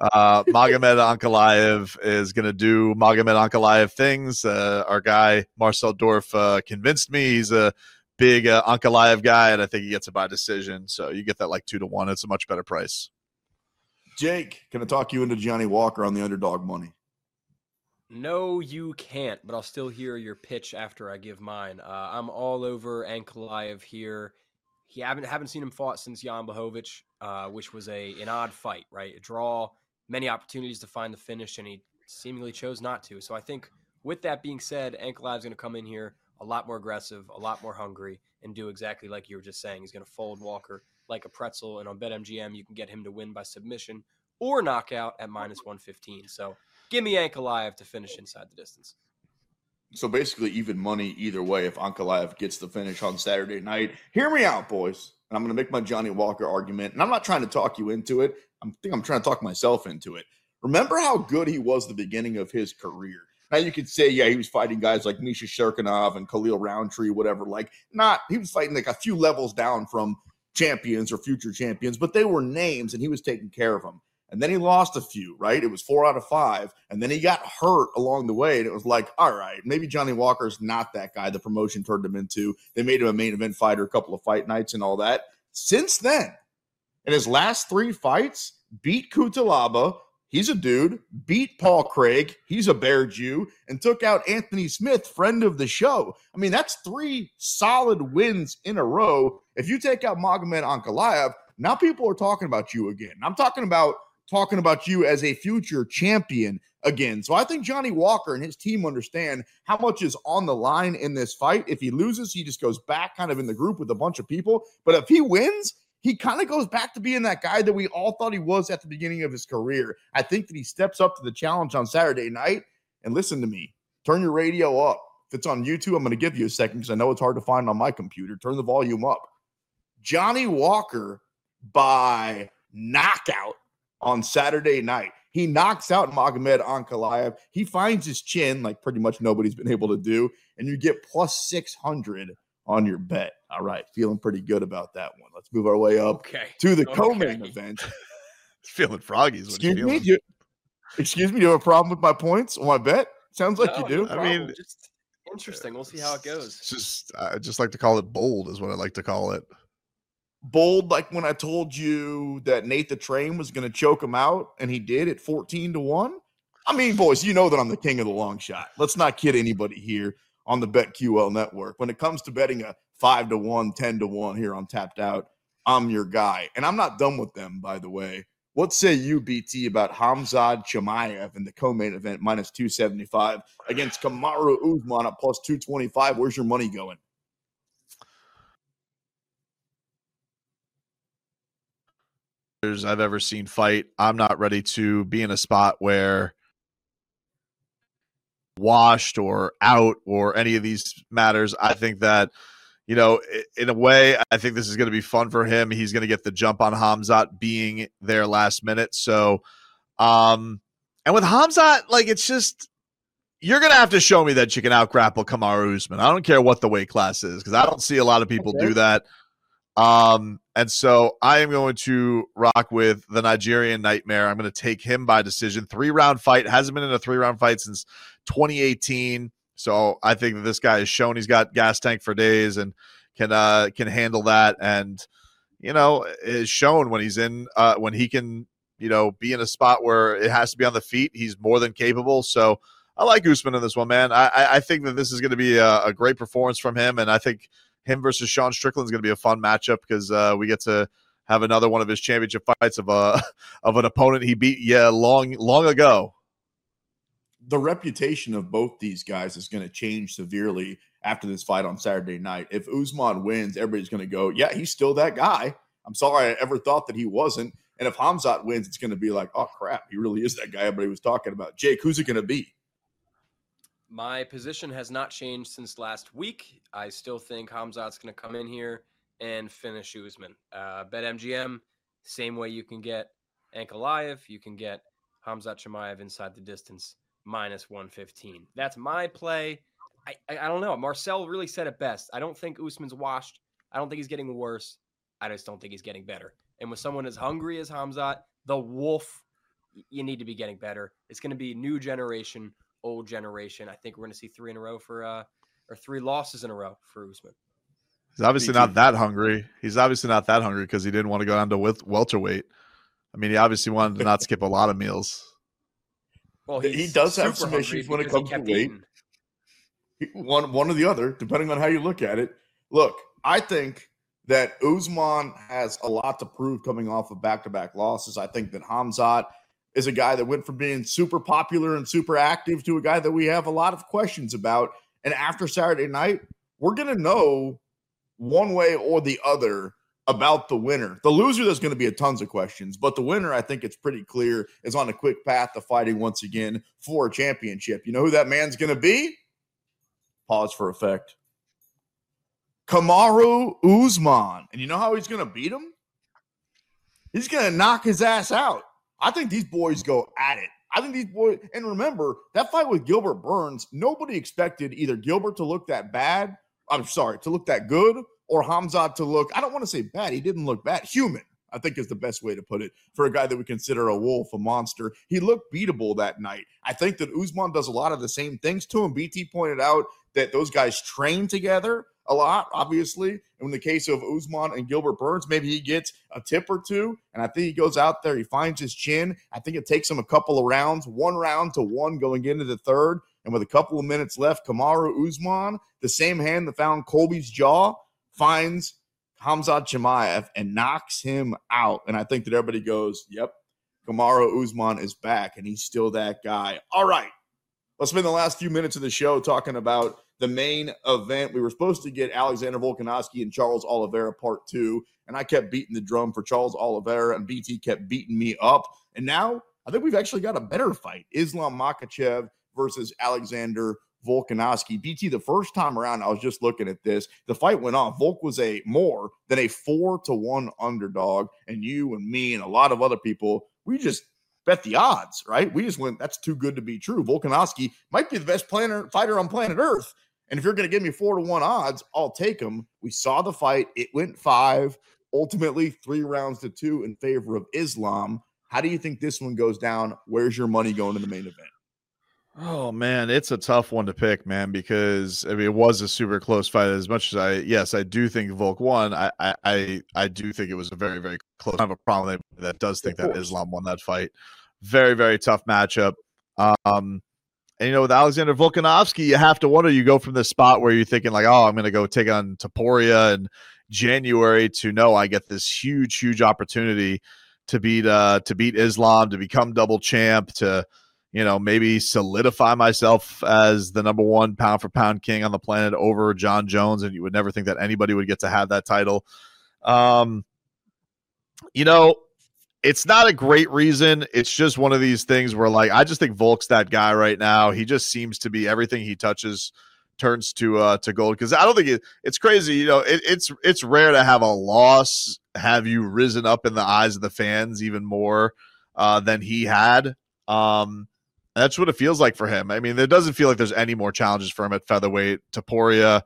uh, Magomed Ankalaev is going to do Magomed Ankalaev things. Uh, our guy Marcel Dorff uh, convinced me he's a big uh, Ankalaev guy, and I think he gets it by decision. So you get that like two to one. It's a much better price. Jake, can I talk you into Johnny Walker on the underdog money? No, you can't, but I'll still hear your pitch after I give mine. Uh, I'm all over Ankalaev here. He haven't haven't seen him fought since Jan Blachowicz, uh, which was a an odd fight, right? A draw, many opportunities to find the finish, and he seemingly chose not to. So I think, with that being said, Ankalaev's going to come in here a lot more aggressive, a lot more hungry, and do exactly like you were just saying. He's going to fold Walker like a pretzel, and on BetMGM you can get him to win by submission or knockout at minus 115. So give me Ankalaev to finish inside the distance. So basically, even money either way if Ankalaev gets the finish on Saturday night. Hear me out, boys. And I'm going to make my Johnny Walker argument. And I'm not trying to talk you into it. I think I'm trying to talk myself into it. Remember how good he was the beginning of his career. Now you could say, yeah, he was fighting guys like Misha Cirkunov and Khalil Rountree, whatever. Like, not he was fighting like a few levels down from champions or future champions, but they were names, and he was taking care of them. And then he lost a few, right? It was four out of five. And then he got hurt along the way. And it was like, all right, maybe Johnny Walker's not that guy the promotion turned him into. They made him a main event fighter a couple of fight nights and all that. Since then, in his last three fights, beat Cutelaba. He's a dude. Beat Paul Craig. He's a bear Jew. And took out Anthony Smith, friend of the show. I mean, that's three solid wins in a row. If you take out Magomed Ankalaev, now people are talking about you again. I'm talking about talking about you as a future champion again. So I think Johnny Walker and his team understand how much is on the line in this fight. If he loses, he just goes back kind of in the group with a bunch of people. But if he wins, he kind of goes back to being that guy that we all thought he was at the beginning of his career. I think that he steps up to the challenge on Saturday night. And listen to me, turn your radio up. If it's on YouTube, I'm going to give you a second because I know it's hard to find on my computer. Turn the volume up. Johnny Walker by knockout on Saturday night. He knocks out Magomed Ankalaev. He finds his chin, like pretty much nobody's been able to do, and you get plus 600 on your bet. All right, feeling pretty good about that one. Let's move our way up Okay. to the Okay. co-main event. Feeling froggy what Excuse you're me, do you, excuse me. Do you have a problem with my points on my bet? Sounds like No, you do. no I mean- just interesting. We'll see how it goes. Just I just like to call it bold is what I like to call it. Bold, like when I told you that Nate the Train was going to choke him out, and he did at 14 to 1. I mean, boys, you know that I'm the king of the long shot. Let's not kid anybody here on the BetQL network. When it comes to betting a 5 to 1, 10 to 1 here on Tapped Out, I'm your guy. And I'm not done with them, by the way. What say you, BT, about Hamzat Chimaev in the co-main event minus 275 against Kamaru Usman at plus 225? Where's your money going? I've ever seen fight. I'm not ready to be in a spot where washed or out or any of these matters. I think that you know, in a way, I think this is going to be fun for him. He's going to get the jump on Hamzat being there last minute. So, um, and with Hamzat, like it's just you're going to have to show me that you can out grapple Kamaru Usman. I don't care what the weight class is because I don't see a lot of people okay. do that. Um, and so I am going to rock with the Nigerian Nightmare. I'm going to take him by decision. Three round fight hasn't been in a three round fight since 2018. So I think that this guy has shown he's got gas tank for days and can uh can handle that. And you know is shown when he's in uh when he can you know be in a spot where it has to be on the feet he's more than capable. So I like Usman in this one man. I I think that this is going to be a, a, great performance from him. And I think him versus Sean Strickland is going to be a fun matchup because uh, we get to have another one of his championship fights of a of an opponent he beat yeah long long ago the reputation of both these guys is going to change severely after this fight on Saturday night. If Usman wins, everybody's going to go, yeah, he's still that guy. I'm sorry I ever thought that he wasn't. And if Hamzat wins, it's going to be like, oh crap, he really is that guy everybody was talking about. Jake, who's it going to be? My position has not changed since last week. I still think Hamzat's going to come in here and finish Usman. Uh, Bet MGM, same way you can get Ankalaev, you can get Hamzat Chimaev inside the distance minus 115. That's my play. I, I, I don't know. Marcel really said it best. I don't think Usman's washed. I don't think he's getting worse. I just don't think he's getting better. And with someone as hungry as Hamzat, the wolf, you need to be getting better. It's going to be new generation, old generation. I think we're going to see three in a row for uh or three losses in a row for Usman. He's obviously not that hungry. He's obviously not that hungry because he didn't want to go down to welterweight. I mean, he obviously wanted to not skip a lot of meals. Well, he does have some issues when it comes to weight. One, one or the other, depending on how you look at it. Look, I think that Usman has a lot to prove coming off of back-to-back losses. I think that Hamzat is a guy that went from being super popular and super active to a guy that we have a lot of questions about. And after Saturday night, we're going to know one way or the other about the winner. The loser, there's going to be a tons of questions, but the winner, I think it's pretty clear, is on a quick path to fighting once again for a championship. You know who that man's going to be? Pause for effect. Kamaru Usman. And you know how he's going to beat him? He's going to knock his ass out. I think these boys go at it. I think these boys, and remember that fight with Gilbert Burns, nobody expected either Gilbert to look that bad. I'm sorry, to look that good or Hamzat to look, I don't want to say bad. He didn't look bad. Human, I think is the best way to put it for a guy that we consider a wolf, a monster. He looked beatable that night. I think that Usman does a lot of the same things to him. BT pointed out that those guys train together a lot, obviously. And in the case of Usman and Gilbert Burns, maybe he gets a tip or two. And I think he goes out there, he finds his chin. I think it takes him a couple of rounds, one round to one going into the third. And with a couple of minutes left, Kamaru Usman, the same hand that found Colby's jaw, finds Hamzat Chimaev and knocks him out. And I think that everybody goes, yep, Kamaru Usman is back and he's still that guy. All right. Let's spend the last few minutes of the show talking about the main event. We were supposed to get Alexander Volkanovski and Charles Oliveira part two, and I kept beating the drum for Charles Oliveira, and BT kept beating me up. And now I think we've actually got a better fight Islam Makhachev versus Alexander Volkanovski. BT, the first time around, I was just looking at this. The fight went on. Volk was a more than a four to one underdog. And you and me and a lot of other people, we just bet the odds, right? We just went, that's too good to be true. Volkanovski might be the best planet, fighter on planet Earth. And if you're going to give me four to one odds, I'll take them. We saw the fight. It went five, ultimately three rounds to two in favor of Islam. How do you think this one goes down? Where's your money going in the main event? Oh man, it's a tough one to pick, man, because I mean it was a super close fight. As much as I yes, I do think Volk won. I I I, do think it was a very, very close. I have a problem that does think that Islam won that fight. Very, very tough matchup. Um and you know, with Alexander Volkanovski, you have to wonder. You go from the spot where you're thinking like, "Oh, I'm going to go take on Topuria in January," to no, I get this huge, huge opportunity to beat uh to beat Islam, to become double champ, to you know, maybe solidify myself as the number one pound for pound king on the planet over Jon Jones. And you would never think that anybody would get to have that title. Um, you know, it's not a great reason. It's just one of these things where, like, I just think Volk's that guy right now. He just seems to be everything he touches turns to uh to gold because I don't think it, it's crazy. You know, it, it's it's rare to have a loss have you risen up in the eyes of the fans even more uh, than he had. Um, that's what it feels like for him. I mean, it doesn't feel like there's any more challenges for him at featherweight. Topuria,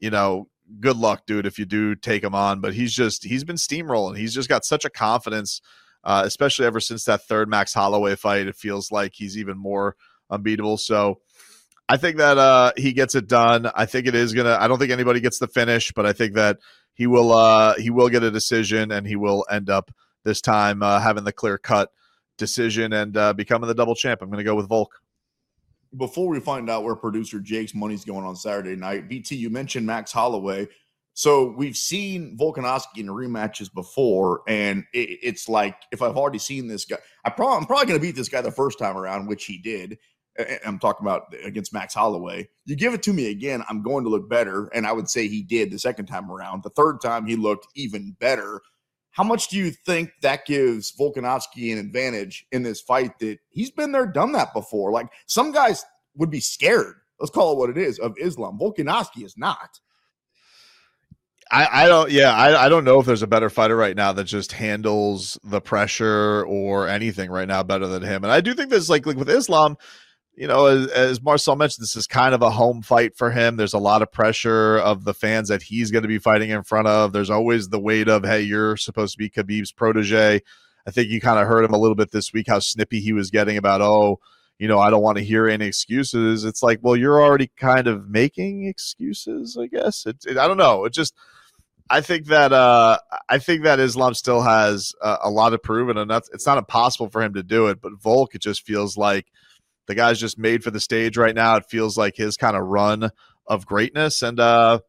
you know, good luck, dude, if you do take him on. But he's just he's been steamrolling. He's just got such a confidence, uh, especially ever since that third Max Holloway fight. It feels like he's even more unbeatable. So I think that uh, he gets it done. I think it is gonna. I don't think anybody gets the finish, but I think that he will. Uh, he will get a decision, and he will end up this time uh, having the clear cut decision and uh, becoming the double champ. I'm going to go with Volk. Before we find out where producer Jake's money's going on Saturday night, BT, you mentioned Max Holloway. So we've seen Volkanovski in rematches before, and it, it's like if I've already seen this guy, I I'm probably going to beat this guy the first time around, which he did. I'm talking about against Max Holloway. You give it to me again, I'm going to look better, and I would say he did the second time around. The third time he looked even better. How much do you think that gives Volkanovski an advantage in this fight that he's been there, done that before? Like some guys would be scared, let's call it what it is, of Islam. Volkanovski is not. I, I don't yeah I, I don't know if there's a better fighter right now that just handles the pressure or anything right now better than him and I do think there's like like with Islam you know, as, as, Marcel mentioned, this is kind of a home fight for him. There's a lot of pressure of the fans that he's going to be fighting in front of. There's always the weight of, hey, you're supposed to be Khabib's protege. I think you kind of heard him a little bit this week how snippy he was getting about, oh, you know, I don't want to hear any excuses. It's like, well, you're already kind of making excuses, I guess. It, it, I don't know. It just, I think that uh, I think that Islam still has uh, a lot to prove, and that's it's not impossible for him to do it. But Volk, it just feels like the guy's just made for the stage right now. It feels like his kind of run of greatness. And, uh,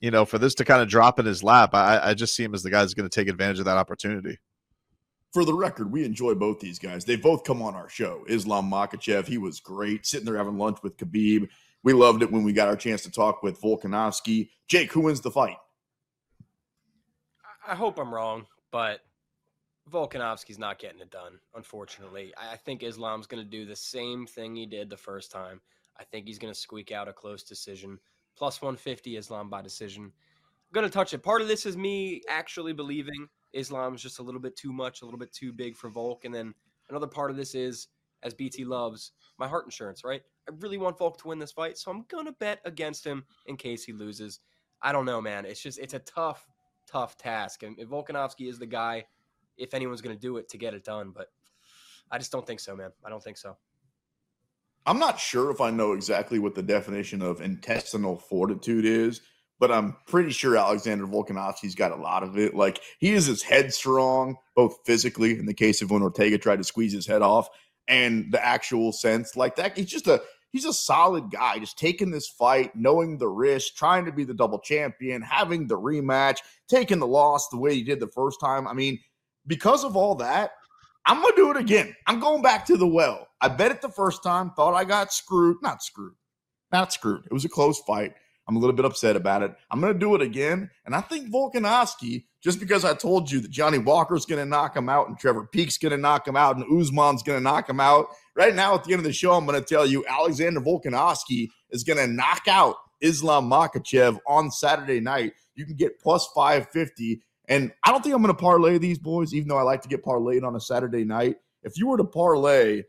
you know, for this to kind of drop in his lap, I, I just see him as the guy who's going to take advantage of that opportunity. For the record, we enjoy both these guys. They both come on our show. Islam Makhachev, he was great sitting there having lunch with Khabib. We loved it when we got our chance to talk with Volkanovski. Jake, who wins the fight? I hope I'm wrong, but Volkanovski's not getting it done, unfortunately. I think Islam's going to do the same thing he did the first time. I think he's going to squeak out a close decision. Plus 150 Islam by decision. Going to touch it. Part of this is me actually believing Islam's just a little bit too much, a little bit too big for Volk. And then another part of this is, as BT loves, my heart insurance, right? I really want Volk to win this fight, so I'm going to bet against him in case he loses. I don't know, man. It's just, it's a tough, tough task. And Volkanovski is the guy – if anyone's going to do it to get it done. But I just don't think so, man. I don't think so. I'm not sure if I know exactly what the definition of intestinal fortitude is, but I'm pretty sure Alexander Volkanovski's got a lot of it. Like he is his headstrong, both physically, in the case of when Ortega tried to squeeze his head off, and the actual sense like that. He's just a he's a solid guy, just taking this fight, knowing the risk, trying to be the double champion, having the rematch, taking the loss the way he did the first time. I mean, because of all that, I'm going to do it again. I'm going back to the well. I bet it the first time, thought I got screwed. Not screwed. Not screwed. It was a close fight. I'm a little bit upset about it. I'm going to do it again. And I think Volkanovski, just because I told you that Johnny Walker's going to knock him out and Trevor Peek's going to knock him out and Usman's going to knock him out, right now at the end of the show, I'm going to tell you Alexander Volkanovski is going to knock out Islam Makhachev on Saturday night. You can get plus 550 and I don't think I'm going to parlay these boys, even though I like to get parlayed on a Saturday night. If you were to parlay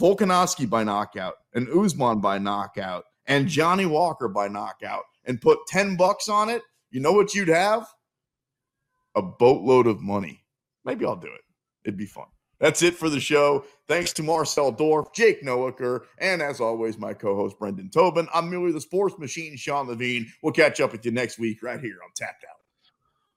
Volkanovski by knockout and Usman by knockout and Johnny Walker by knockout and put 10 bucks on it, you know what you'd have? A boatload of money. Maybe I'll do it. It'd be fun. That's it for the show. Thanks to Marcel Dorff, Jake Noecker, and as always, my co host, Brendan Tobin. I'm merely the sports machine, Sean Levine. We'll catch up with you next week right here on Tapped Out.